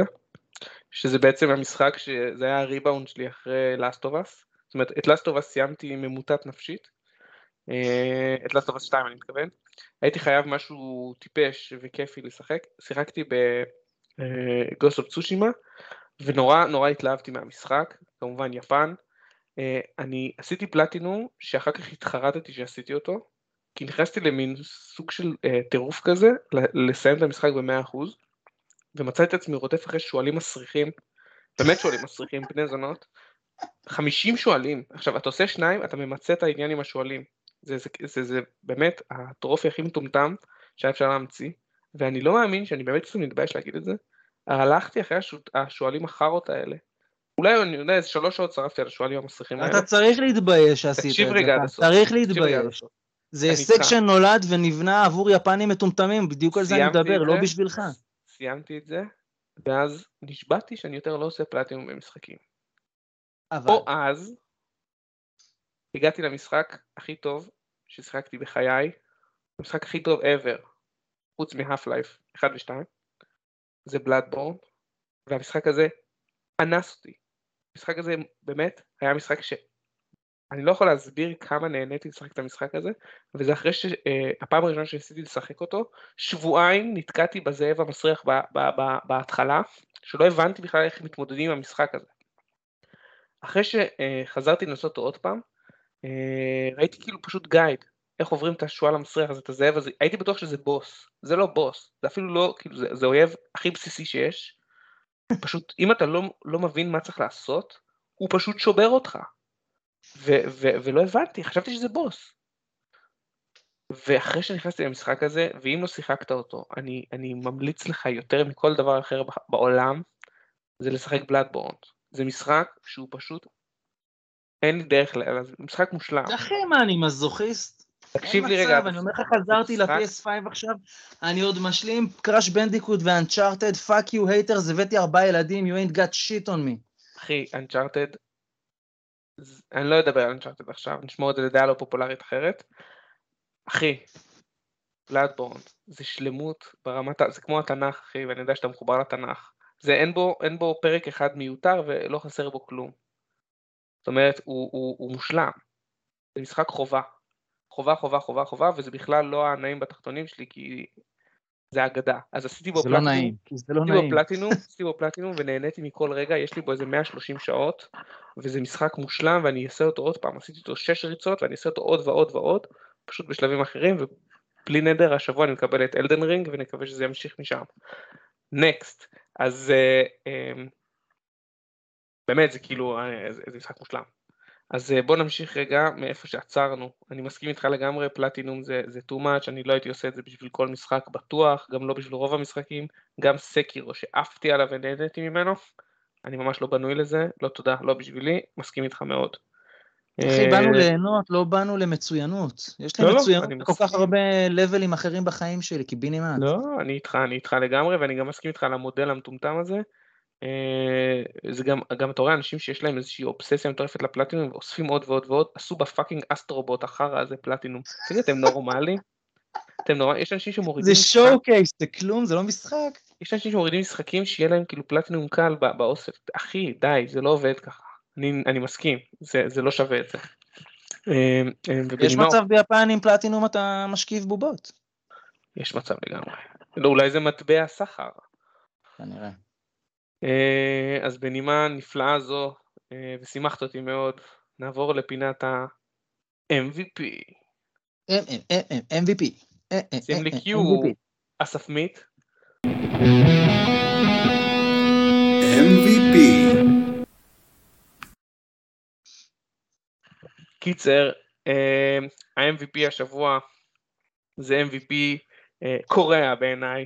שזה בעצם המשחק שזה היה הריבאונד שלי אחרי Last of Us, זאת אומרת את Last of Us סיימתי ממוטט נפשית, אה, את Last of Us 2 אני מתכוון, הייתי חייב משהו טיפש וכיפי לשחק, שיחקתי ב-Ghost of Tsushima ונורא נורא התלהבתי מהמשחק, כמובן יפן, אני עשיתי פלטינום שאחר כך התחרטתי שעשיתי אותו, כי נכנסתי למין סוג של uh, טירוף כזה, לסיים את המשחק ב-100%, ומצאתי את עצמי רודף אחרי שועלים מסריחים, באמת שועלים מסריחים, בני זונות, 50 שועלים, עכשיו אתה עושה שניים, אתה ממצה את העניין עם השועלים, זה, זה, זה, זה באמת הטרופי הכי מטומטם שהיה אפשר להמציא, ואני לא מאמין שאני באמת קצת מתבייש להגיד את זה, הלכתי אחרי השועלים החארות האלה, אולי אני יודע, איזה שלוש שעות שרפתי על השועלים המסריחים האלה. אתה צריך להתבייש שעשית את זה. תקשיב רגע עד הסוף. צריך להתבייש. זה הישג. שנולד ונבנה עבור יפנים מטומטמים, בדיוק על זה אני מדבר, לא. בשבילך. סיימתי את זה, ואז נשבעתי שאני יותר לא עושה פלטינום במשחקים. אבל, או אז, הגעתי למשחק הכי טוב ששיחקתי בחיי, המשחק הכי טוב ever, חוץ מהאף לייף 1 ו-2, זה בלאדבורן, והמשחק הזה אנס אותי. המשחק הזה באמת היה משחק ש... אני לא יכול להסביר כמה נהניתי לשחק את המשחק הזה, וזה אחרי שהפעם הראשונה שניסיתי לשחק אותו, שבועיים נתקעתי בזאב המסריח ב- ב- ב- בהתחלה, שלא הבנתי בכלל איך מתמודדים עם המשחק הזה. אחרי שחזרתי לנסות אותו עוד פעם, אה, ראיתי כאילו פשוט גייד, איך עוברים את השועל המסריח הזה, את הזאב הזה, הייתי בטוח שזה בוס, זה לא בוס, זה אפילו לא, כאילו זה, זה אויב הכי בסיסי שיש, פשוט אם אתה לא, לא מבין מה צריך לעשות, הוא פשוט שובר אותך. ו- ו- ולא הבנתי, חשבתי שזה בוס. ואחרי שנכנסתי למשחק הזה, ואם לא שיחקת אותו, אני, אני ממליץ לך יותר מכל דבר אחר בעולם, זה לשחק Bloodborne. זה משחק שהוא פשוט, אין לי דרך, ל- זה משחק מושלם. אחי, מה, אני מזוכיסט? תקשיב לי אין רגע, מצב, אני אומר לך, חזרתי משחק- ל-PS5 עכשיו, אני עוד משלים Crash Bandicoot ו Uncharted, fuck you haters, הבאתי ארבעה ילדים, you ain't got shit on me. אחי, Uncharted, אני לא אדבר על Uncharted עכשיו, נשמור את זה לדעה לא פופולרית אחרת. אחי, בלאדבורן, זה שלמות ברמת, זה כמו התנ"ך אחי, ואני יודע שאתה מחובר לתנ"ך. זה אין בו, אין בו פרק אחד מיותר ולא חסר בו כלום. זאת אומרת, הוא, הוא, הוא מושלם. זה משחק חובה. חובה, חובה, חובה, חובה, וזה בכלל לא הנעים בתחתונים שלי, כי זה אגדה. אז עשיתי בו זה לא פלטינום, נעים, כי זה לא נעים. פלטינום, עשיתי בו פלטינום ונהניתי מכל רגע, יש לי בו איזה 130 שעות, וזה משחק מושלם ואני אעשה אותו עוד פעם, עשיתי אותו 6 ריצות ואני אעשה אותו עוד ועוד ועוד, פשוט בשלבים אחרים, ובלי נדר השבוע אני מקבל את אלדן רינג ונקווה שזה ימשיך משם. נקסט, אז uh, um, באמת זה כאילו, זה, זה משחק מושלם. אז uh, בוא נמשיך רגע מאיפה שעצרנו, אני מסכים איתך לגמרי, פלטינום זה, זה too much, אני לא הייתי עושה את זה בשביל כל משחק בטוח, גם לא בשביל רוב המשחקים, גם סקירו שעפתי עליו ונהניתי ממנו, אני ממש לא בנוי לזה, לא תודה, לא בשבילי, מסכים איתך מאוד. אחי, אה, באנו ליהנות, לא באנו למצוינות. יש לי לא, לא, מצוינות אני בכל כך. הרבה levels אחרים בחיים שלי, קיבינימט. לא, אני איתך, אני איתך לגמרי, ואני גם מסכים איתך על המודל המטומטם הזה. אה, זה גם, גם אתה רואה אנשים שיש להם איזושהי אובססיה מטורפת לפלטינום ואוספים עוד ועוד ועוד, עשו ב fucking Astro Bot החרא הזה פלטינום. תגיד, אתם נורמלים? אתם נורמלים? יש אנשים שמורידים... זה show case, זה כלום, זה לא משחק. יש אנשים שמורידים משחקים שיהיה להם כאילו פלטינום קל בא- באוסף. אחי, די, זה לא עובד ככה. אני, אני מסכים, זה, זה לא שווה את זה. אה, אה, יש מצב ביפן עם פלטינום אתה משכיב בובות. יש מצב לגמרי. לא, אולי זה מטבע סחר. כנראה. אה, אז בנימה נפלאה זו, אה, ושימחת אותי מאוד, נעבור לפינת ה-MVP. MVP. אה, שים לי קיו. אסף מיט. MVP. קיצר, ה-MVP השבוע זה MVP קורע בעיניי.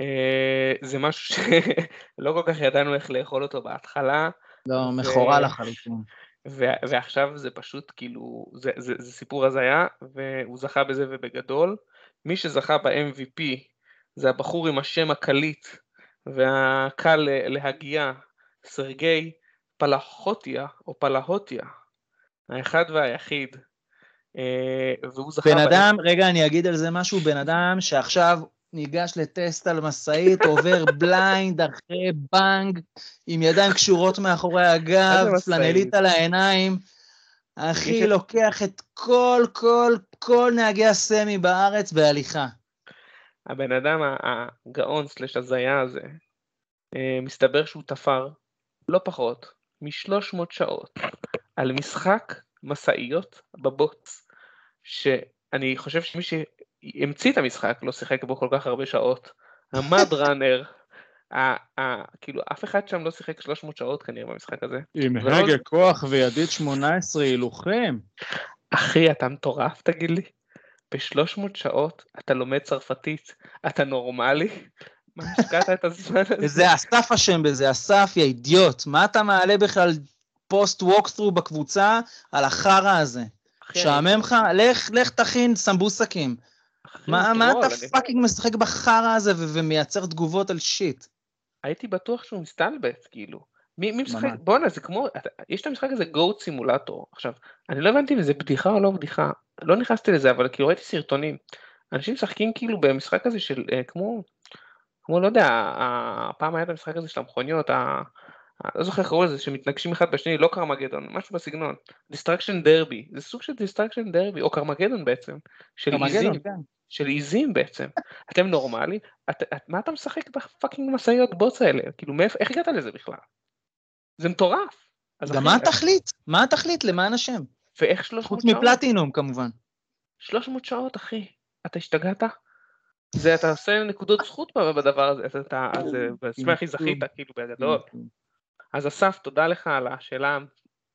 אה, זה משהו שלא כל כך ידענו איך לאכול אותו בהתחלה, לא, מכורה לחלוטין. ו- ועכשיו זה פשוט כאילו, זה, זה, זה סיפור הזיה, והוא זכה בזה ובגדול. מי שזכה ב-MVP זה הבחור עם השם הקליט והקל ל- להגייה, סרגי פלהוטיה, או פלהוטיה, האחד והיחיד. אה, והוא זכה... בן אדם, רגע, אני אגיד על זה משהו, בן אדם שעכשיו ניגש לטסט על משאית, עובר blind אחרי בנג, עם ידיים קשורות מאחורי הגב? פלנלית על העיניים. אחי, לוקח את כל, כל, כל נהגי הסמי בארץ בהליכה. הבן אדם הגאון סלש הזיה הזה, אה, מסתבר שהוא תפר לא פחות מ-300 שעות על משחק משאיות בבוץ, שאני חושב שמי שהמציא את המשחק לא שיחק בו כל כך הרבה שעות. המד ראנר, כאילו אף אחד שם לא שיחק 300 שעות כנראה במשחק הזה. עם הגה כוח וידית 18 הילוכם. אחי, אתה מטורף תגיד לי? ב-300 שעות אתה לומד צרפתית, אתה נורמלי? מה השקעת את הזמן הזה? וזה אסף אשם בזה, אסף, יא אידיוט. מה אתה מעלה בכלל פוסט ווקסטרו בקבוצה על החרא הזה? שעמם לך? לך, לך תכין סמבוסקים. מה, מה אתה fucking משחק בחרא הזה ומייצר תגובות על shit? הייתי בטוח שהוא מסתלבט, כאילו. מי, מי משחק? בואנה, זה כמו, יש את המשחק הזה Goat Simulator. עכשיו, אני לא הבנתי אם זה בדיחה או לא בדיחה. לא נכנסתי לזה, אבל כאילו ראיתי סרטונים. אנשים משחקים כאילו במשחק הזה של, אה, כמו, כמו, לא יודע, הפעם היה את המשחק הזה של המכוניות, ה... לא זוכר איך קראו לזה, שמתנגשים אחד בשני, לא Carmageddon, משהו בסגנון. Destruction Derby, זה סוג של Destruction Derby, או Carmageddon בעצם, של עיזים, כן. של עיזים בעצם. אתם נורמלי? את, את, מה אתה משחק ב fucking משאיות בוץ האלה? כאילו, מאיפה, איך הגעת לזה בכלל? זה מטורף. גם מה התכלית? מה התכלית למען השם? ואיך 300 שעות? חוץ מפלטינום כמובן. 300 שעות אחי, אתה השתגעת? זה אתה עושה נקודות זכות בדבר הזה, אז אתה, אז בעצמך הכי זכית כאילו בגדול. אז אסף, תודה לך על השאלה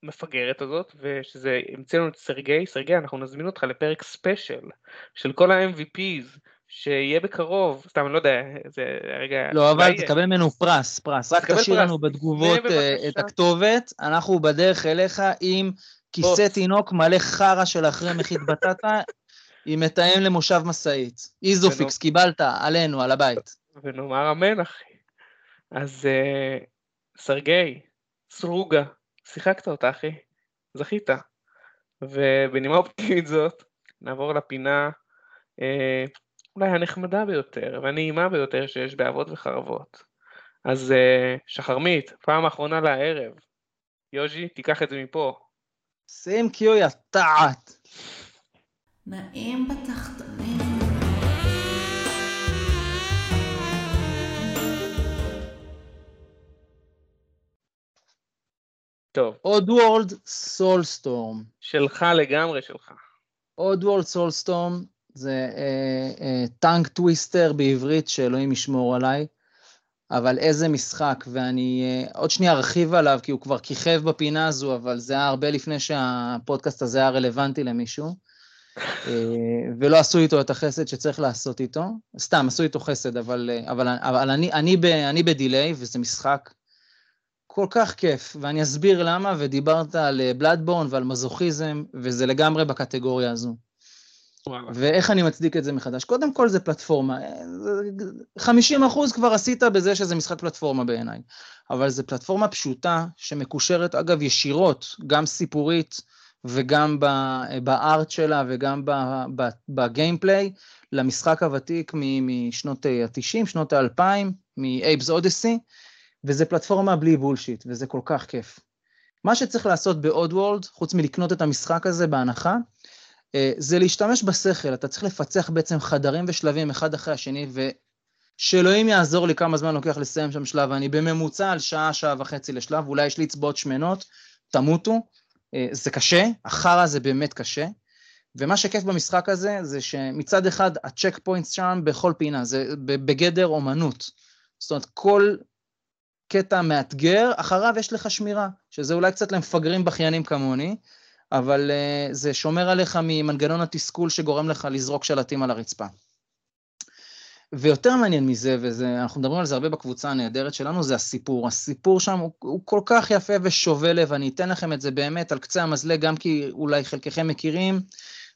המפגרת הזאת, ושזה המציא לנו את סרגי, סרגי אנחנו נזמין אותך לפרק special של כל ה-MVPs, שיהיה בקרוב, סתם אני לא יודע, זה רגע... לא, אבל תקבל ממנו פרס, פרס, רק תשאיר לנו בתגובות אה, את הכתובת, אנחנו בדרך אליך עם כיסא תינוק מלא חרא של אחרי מחית בטטה, עם מתאם למושב משאית. איזופיקס, קיבלת, עלינו, על הבית. ונאמר אמן, אחי. אז אה, סרגי, סרוגה, שיחקת אותה, אחי, זכית. ובנימה אופטימית זאת, נעבור לפינה אה, אולי הנחמדה ביותר והנעימה ביותר שיש באבות וחרבות. אז אה, שחרמית, פעם אחרונה לערב. יוז'י, תיקח את זה מפה. שים קיו יא טעת. נעים בתחתונים. טוב. Oddworld Soulstorm. שלך לגמרי שלך. Oddworld Soulstorm זה tongue uh, twister uh, בעברית, שאלוהים ישמור עליי, אבל איזה משחק, ואני uh, עוד שנייה ארחיב עליו, כי הוא כבר כיכב בפינה הזו, אבל זה היה הרבה לפני שהפודקאסט הזה היה רלוונטי למישהו. ולא עשו איתו את החסד שצריך לעשות איתו. סתם, עשו איתו חסד, אבל, אבל, אבל אני, אני, ב, אני ב delay, וזה משחק כל כך כיף, ואני אסביר למה, ודיברת על בלאדבורן ועל מזוכיזם, וזה לגמרי בקטגוריה הזו. ואיך אני מצדיק את זה מחדש? קודם כל זה פלטפורמה. 50 אחוז כבר עשית בזה שזה משחק פלטפורמה בעיניי, אבל זה פלטפורמה פשוטה שמקושרת, אגב, ישירות, גם סיפורית, וגם בארט שלה וגם בגיימפליי, למשחק הוותיק משנות ה-90, שנות ה-2000, מ-Abe's Oddysee, וזה פלטפורמה בלי bullshit, וזה כל כך כיף. מה שצריך לעשות ב-Oddworld, חוץ מלקנות את המשחק הזה בהנחה, אה, זה להשתמש בשכל, אתה צריך לפצח בעצם חדרים ושלבים אחד אחרי השני, ושאלוהים יעזור לי כמה זמן לוקח לסיים שם שלב, אני בממוצע על שעה, שעה וחצי לשלב, אולי יש לי אצבעות שמנות, תמותו, אה, זה קשה, החרא זה באמת קשה, ומה שכיף במשחק הזה, זה שמצד אחד ה checkpoints שם בכל פינה, זה בגדר אומנות. זאת אומרת, כל קטע מאתגר, אחריו יש לך שמירה, שזה אולי קצת למפגרים בכיינים כמוני, אבל uh, זה שומר עליך ממנגנון התסכול שגורם לך לזרוק שלטים על הרצפה. ויותר מעניין מזה, ואנחנו מדברים על זה הרבה בקבוצה הנהדרת שלנו, זה הסיפור. הסיפור שם הוא, הוא כל כך יפה ושובה לב, אני אתן לכם את זה באמת על קצה המזלג, גם כי אולי חלקכם מכירים,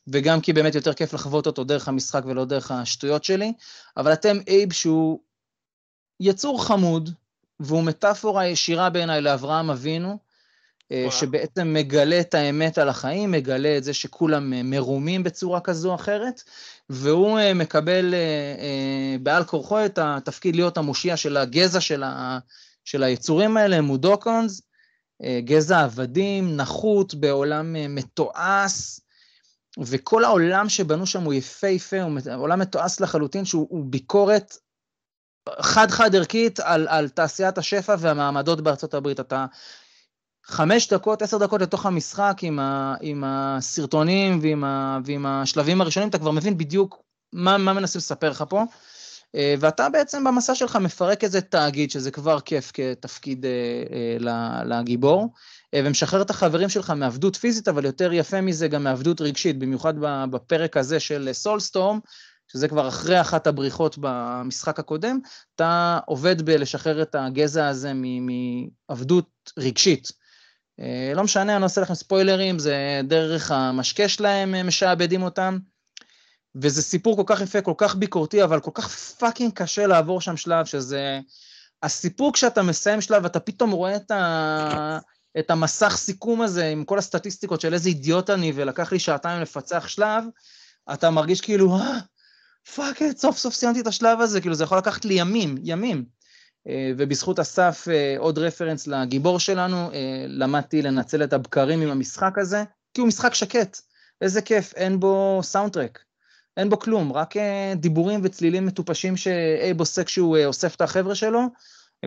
וגם כי באמת יותר כיף לחוות אותו דרך המשחק ולא דרך השטויות שלי, אבל אתם אייב שהוא יצור חמוד, והוא מטאפורה ישירה בעיניי לאברהם אבינו, אה, וואו. שבעצם מגלה את האמת על החיים, מגלה את זה שכולם אה, מרומים בצורה כזו או אחרת, והוא אה, מקבל בעל כורחו את התפקיד להיות המושיע של הגזע של, ה, של היצורים האלה, מודוקונס, גזע עבדים, נחות בעולם מתועש, וכל העולם שבנו שם הוא יפהפה, הוא עולם מתועש לחלוטין, שהוא ביקורת חד-חד ערכית על, על תעשיית השפע והמעמדות בארצות הברית. אתה חמש דקות, עשר דקות לתוך המשחק עם, ה, עם הסרטונים ועם, ה, ועם השלבים הראשונים, אתה כבר מבין בדיוק מה, מה מנסים לספר לך פה. אה, ואתה בעצם במסע שלך מפרק איזה תאגיד, שזה כבר כיף כתפקיד אה, אה, לגיבור, ומשחרר את החברים שלך מעבדות פיזית, אבל יותר יפה מזה גם מעבדות רגשית, במיוחד בפרק הזה של Soulstorm, שזה כבר אחרי אחת הבריחות במשחק הקודם, אתה עובד בלשחרר את הגזע הזה מעבדות רגשית. אה, לא משנה, אני עושה לכם ספוילרים, זה דרך המשקה שלהם אה, משעבדים אותם, וזה סיפור כל כך יפה, כל כך ביקורתי, אבל כל כך fucking קשה לעבור שם שלב, שזה... הסיפור כשאתה מסיים שלב, אתה פתאום רואה את, ה... את המסך סיכום הזה עם כל הסטטיסטיקות של איזה אידיוט אני, ולקח לי שעתיים לפצח שלב, אתה מרגיש כאילו, אה, fuck it, סוף סוף סיימתי את השלב הזה, כאילו זה יכול לקחת לי ימים, ימים. אה, ובזכות אסף, אה, עוד reference לגיבור שלנו, אה, למדתי לנצל את הבקרים עם המשחק הזה, כי הוא משחק שקט. איזה כיף, אין בו soundtrack, אין בו כלום, רק דיבורים וצלילים מטופשים שאייב עושה כשהוא אוסף את החבר'ה שלו,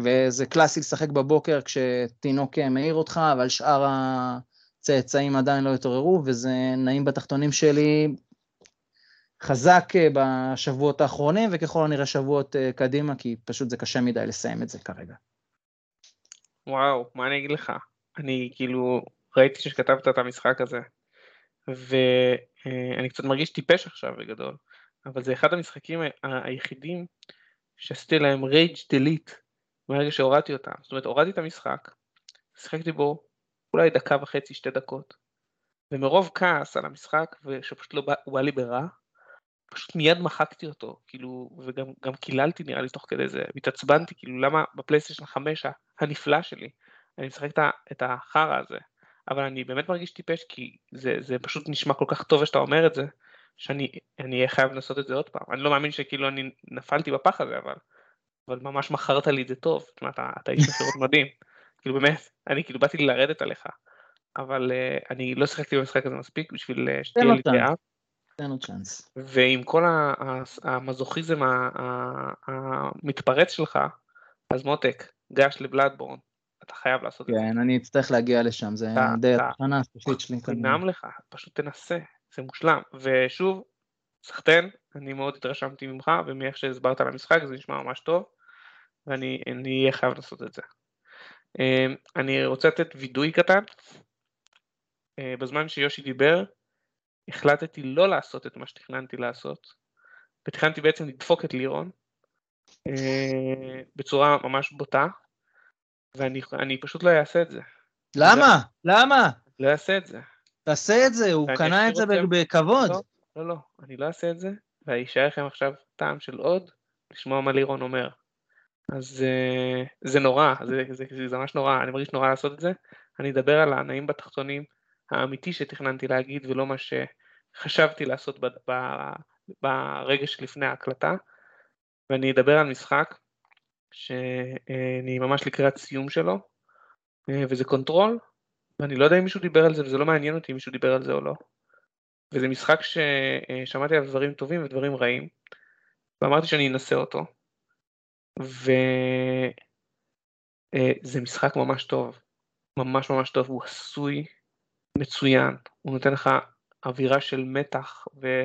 וזה קלאסי לשחק בבוקר כשתינוק מעיר אותך, אבל שאר הצאצאים עדיין לא התעוררו, וזה נעים בתחתונים שלי חזק אה, בשבועות האחרונים, וככל הנראה שבועות אה, קדימה, כי פשוט זה קשה מדי לסיים את זה כרגע. וואו, מה אני אגיד לך? אני כאילו, ראיתי שכתבת את המשחק הזה, ואני קצת מרגיש טיפש עכשיו בגדול, אבל זה אחד המשחקים היחידים שעשיתי להם רייג' דליט מהרגע שהורדתי אותם. זאת אומרת, הורדתי את המשחק, שיחקתי בו אולי דקה וחצי, שתי דקות, ומרוב כעס על המשחק, ושפשוט לא בא, הוא בא לי ברע, פשוט מיד מחקתי אותו, כאילו, וגם קיללתי נראה לי תוך כדי זה, והתעצבנתי, כאילו, למה בפלייסטיישן 5 הנפלא שלי, אני משחק את החרא הזה, אבל אני באמת מרגיש טיפש, כי זה, זה פשוט נשמע כל כך טוב שאתה אומר את זה, שאני אהיה חייב לנסות את זה עוד פעם. אני לא מאמין שכאילו אני נפלתי בפח הזה, אבל, אבל ממש מכרת לי את זה טוב, זאת אומרת, אתה, אתה איש מכירות מדהים, כאילו באמת, אני כאילו באתי לרדת עליך, אבל uh, אני לא שיחקתי במשחק הזה מספיק בשביל uh, שתהיה לי דעה. תן לו צ'אנס. ועם כל המזוכיזם המתפרץ שלך, אז מותק, גש לבלאדבורן, אתה חייב לעשות את זה. כן, אני אצטרך להגיע לשם, זה די התחנה הסופית שלי. חינם לך, פשוט תנסה, זה מושלם. ושוב, סחטיין, אני מאוד התרשמתי ממך, ומאיך שהסברת על המשחק, זה נשמע ממש טוב, ואני אהיה חייב לעשות את זה. אמ, אני רוצה לתת וידוי קטן. אה, בזמן שיושי דיבר, החלטתי לא לעשות את מה שתכננתי לעשות, ותכננתי בעצם לדפוק את לירון אה, בצורה ממש בוטה, ואני פשוט לא אעשה את זה. למה? למה? לא אעשה את זה. תעשה את זה, הוא קנה את זה בכבוד. לא, לא, לא, אני לא אעשה את זה, ואשאר לכם עכשיו טעם של עוד, לשמוע מה לירון אומר. אז uh, זה נורא, זה, זה, זה, זה ממש נורא, אני מרגיש נורא לעשות את זה. אני אדבר על הנעים בתחתונים האמיתי שתכננתי להגיד, ולא מה ש... חשבתי לעשות ב, ב, ברגע שלפני ההקלטה, ואני אדבר על משחק שאני ממש לקראת סיום שלו, וזה Control, ואני לא יודע אם מישהו דיבר על זה, וזה לא מעניין אותי אם מישהו דיבר על זה או לא. וזה משחק ששמעתי עליו דברים טובים ודברים רעים, ואמרתי שאני אנסה אותו. וזה משחק ממש טוב, ממש ממש טוב, הוא עשוי מצוין, הוא נותן לך אווירה של מתח ו,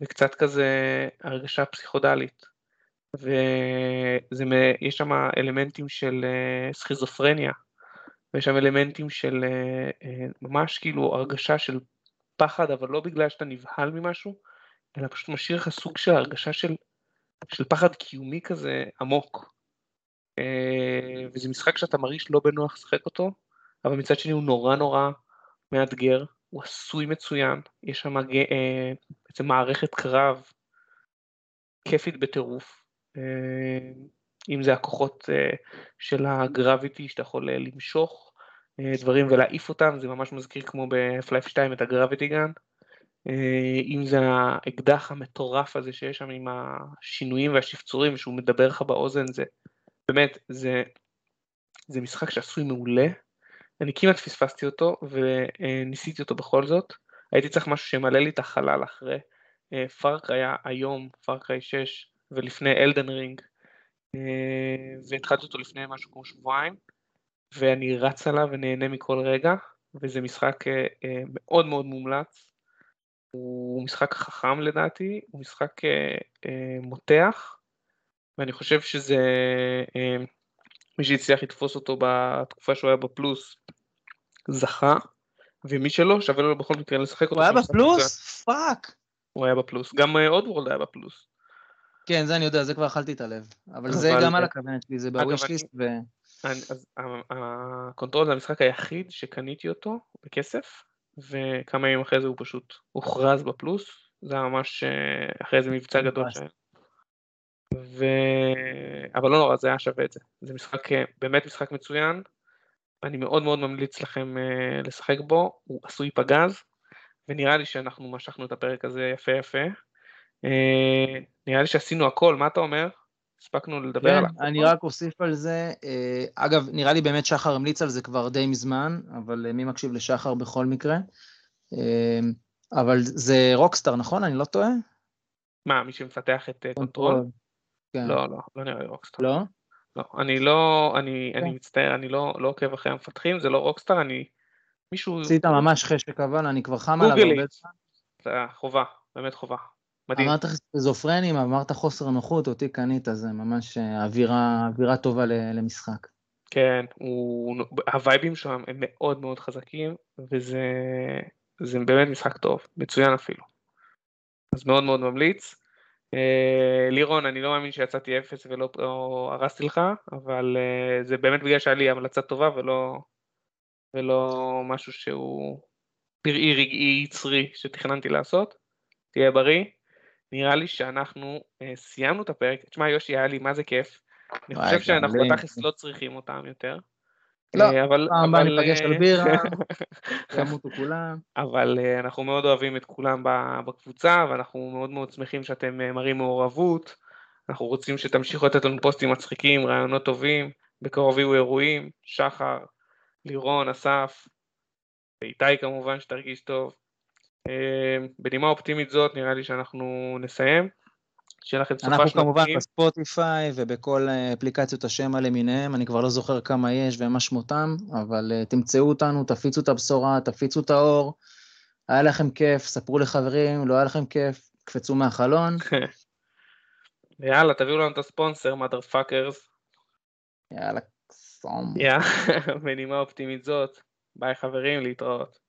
וקצת כזה הרגשה פסיכודלית. ויש שם אלמנטים של אה, סכיזופרניה, ויש שם אלמנטים של אה, אה, ממש כאילו הרגשה של פחד, אבל לא בגלל שאתה נבהל ממשהו, אלא פשוט משאיר לך סוג של הרגשה של, של פחד קיומי כזה עמוק. וזה משחק שאתה מרגיש לא בנוח לשחק אותו, אבל מצד שני הוא נורא נורא מאתגר, הוא עשוי מצוין, יש שם אה, בעצם מערכת קרב כיפית בטירוף, אה, אם זה הכוחות אה, של הגרביטי שאתה יכול למשוך דברים ולהעיף אותם, זה ממש מזכיר כמו בפלייף 2 את הגרביטי גן, אם זה האקדח המטורף הזה שיש שם עם השינויים והשפצורים שהוא מדבר לך באוזן, זה באמת, זה, זה משחק שעשוי מעולה, אני כמעט פספסתי אותו וניסיתי אותו בכל זאת. הייתי צריך משהו שימלא לי את החלל אחרי Far Cry היום, Far Cry 6 ולפני Elden Ring, והתחלתי אותו לפני משהו כמו שבועיים, ואני רץ עליו ונהנה מכל רגע, וזה משחק מאוד מאוד מומלץ. הוא משחק חכם לדעתי, הוא משחק מותח, ואני חושב שזה מי שהצליח לתפוס אותו בתקופה שהוא היה בפלוס זכה, ומי שלא שווה לו בכל מקרה לשחק אותו. הוא היה בפלוס? fuck. הוא היה בפלוס. גם Oddworld היה בפלוס. כן, זה אני יודע, זה כבר אכלתי את הלב. אבל זה גם על הכוונת שלי, זה ב wishlist ו... אז ה Control זה המשחק היחיד שקניתי אותו בכסף, וכמה ימים אחרי זה הוא פשוט הוכרז בפלוס, זה היה ממש אחרי איזה מבצע גדול שהיה. ו... אבל לא נורא, זה היה שווה את זה. זה משחק, באמת משחק מצוין, אני מאוד מאוד ממליץ לכם לשחק בו, הוא עשוי פגז, ונראה לי שאנחנו משכנו את הפרק הזה יפה יפה. נראה לי שעשינו הכל, מה אתה אומר? הספקנו לדבר כן, עליו. אני רק אוסיף על זה, אה, אגב, נראה לי באמת שחר המליץ על זה כבר די מזמן, אבל אה, מי מקשיב לשחר בכל מקרה? אה, אבל זה Rockstar, נכון? אני לא טועה? מה, מי שמפתח את Control? כן. לא, לא, לא נראה לי Rockstar. לא? לא, אני לא, אני, כן. אני מצטער, אני לא, לא עוקב אחרי המפתחים, זה לא Rockstar, אני, מישהו... עשית ממש חשק אבל, אני כבר חם עליו. הרבה זמן. זה חובה, באמת חובה. מדהים. אמרת סכיזופרנים, אמרת חוסר נוחות, אותי קנית, זה ממש אה, אווירה, אווירה טובה למשחק. כן, הוא, הווייבים שם הם מאוד מאוד חזקים, וזה זה באמת משחק טוב, מצוין אפילו. אז מאוד מאוד ממליץ. אה, לירון, אני לא מאמין שיצאתי אפס ולא לא הרסתי לך, אבל אה, זה באמת בגלל שהיה לי המלצה טובה ולא, ולא משהו שהוא פראי, רגעי, יצרי שתכננתי לעשות. תהיה בריא. נראה לי שאנחנו אה, סיימנו את הפרק. תשמע, יושי, היה לי מה זה כיף. אני חושב שאנחנו. בתכלס לא צריכים אותם יותר. לא, אה, אבל, פעם הבאה אבל, ניפגש אה, על בירה. ימותו כולם. אבל אה, אנחנו מאוד אוהבים את כולם בקבוצה, ואנחנו מאוד מאוד שמחים שאתם אה, מראים מעורבות. אנחנו רוצים שתמשיכו לתת לנו פוסטים מצחיקים, רעיונות טובים, בקרוב יהיו אירועים, שחר, לירון, אסף, ואיתי כמובן, שתרגיש טוב. אה, בנימה אופטימית זאת, נראה לי שאנחנו נסיים. שיהיה לכם סופה אנחנו של כמובן נעים. בספוטיפיי ובכל אה, אפליקציות השם למיניהם, אני כבר לא זוכר כמה יש ומה שמותם, אבל אה, תמצאו אותנו, תפיצו את הבשורה, תפיצו את האור. היה לכם כיף, ספרו לחברים, לא היה לכם כיף, קפצו מהחלון. ויאללה, תביאו לנו את הספונסר, mother fuckers. יאללה, סום. יאללה, בנימה אופטימית זאת. ביי חברים, להתראות.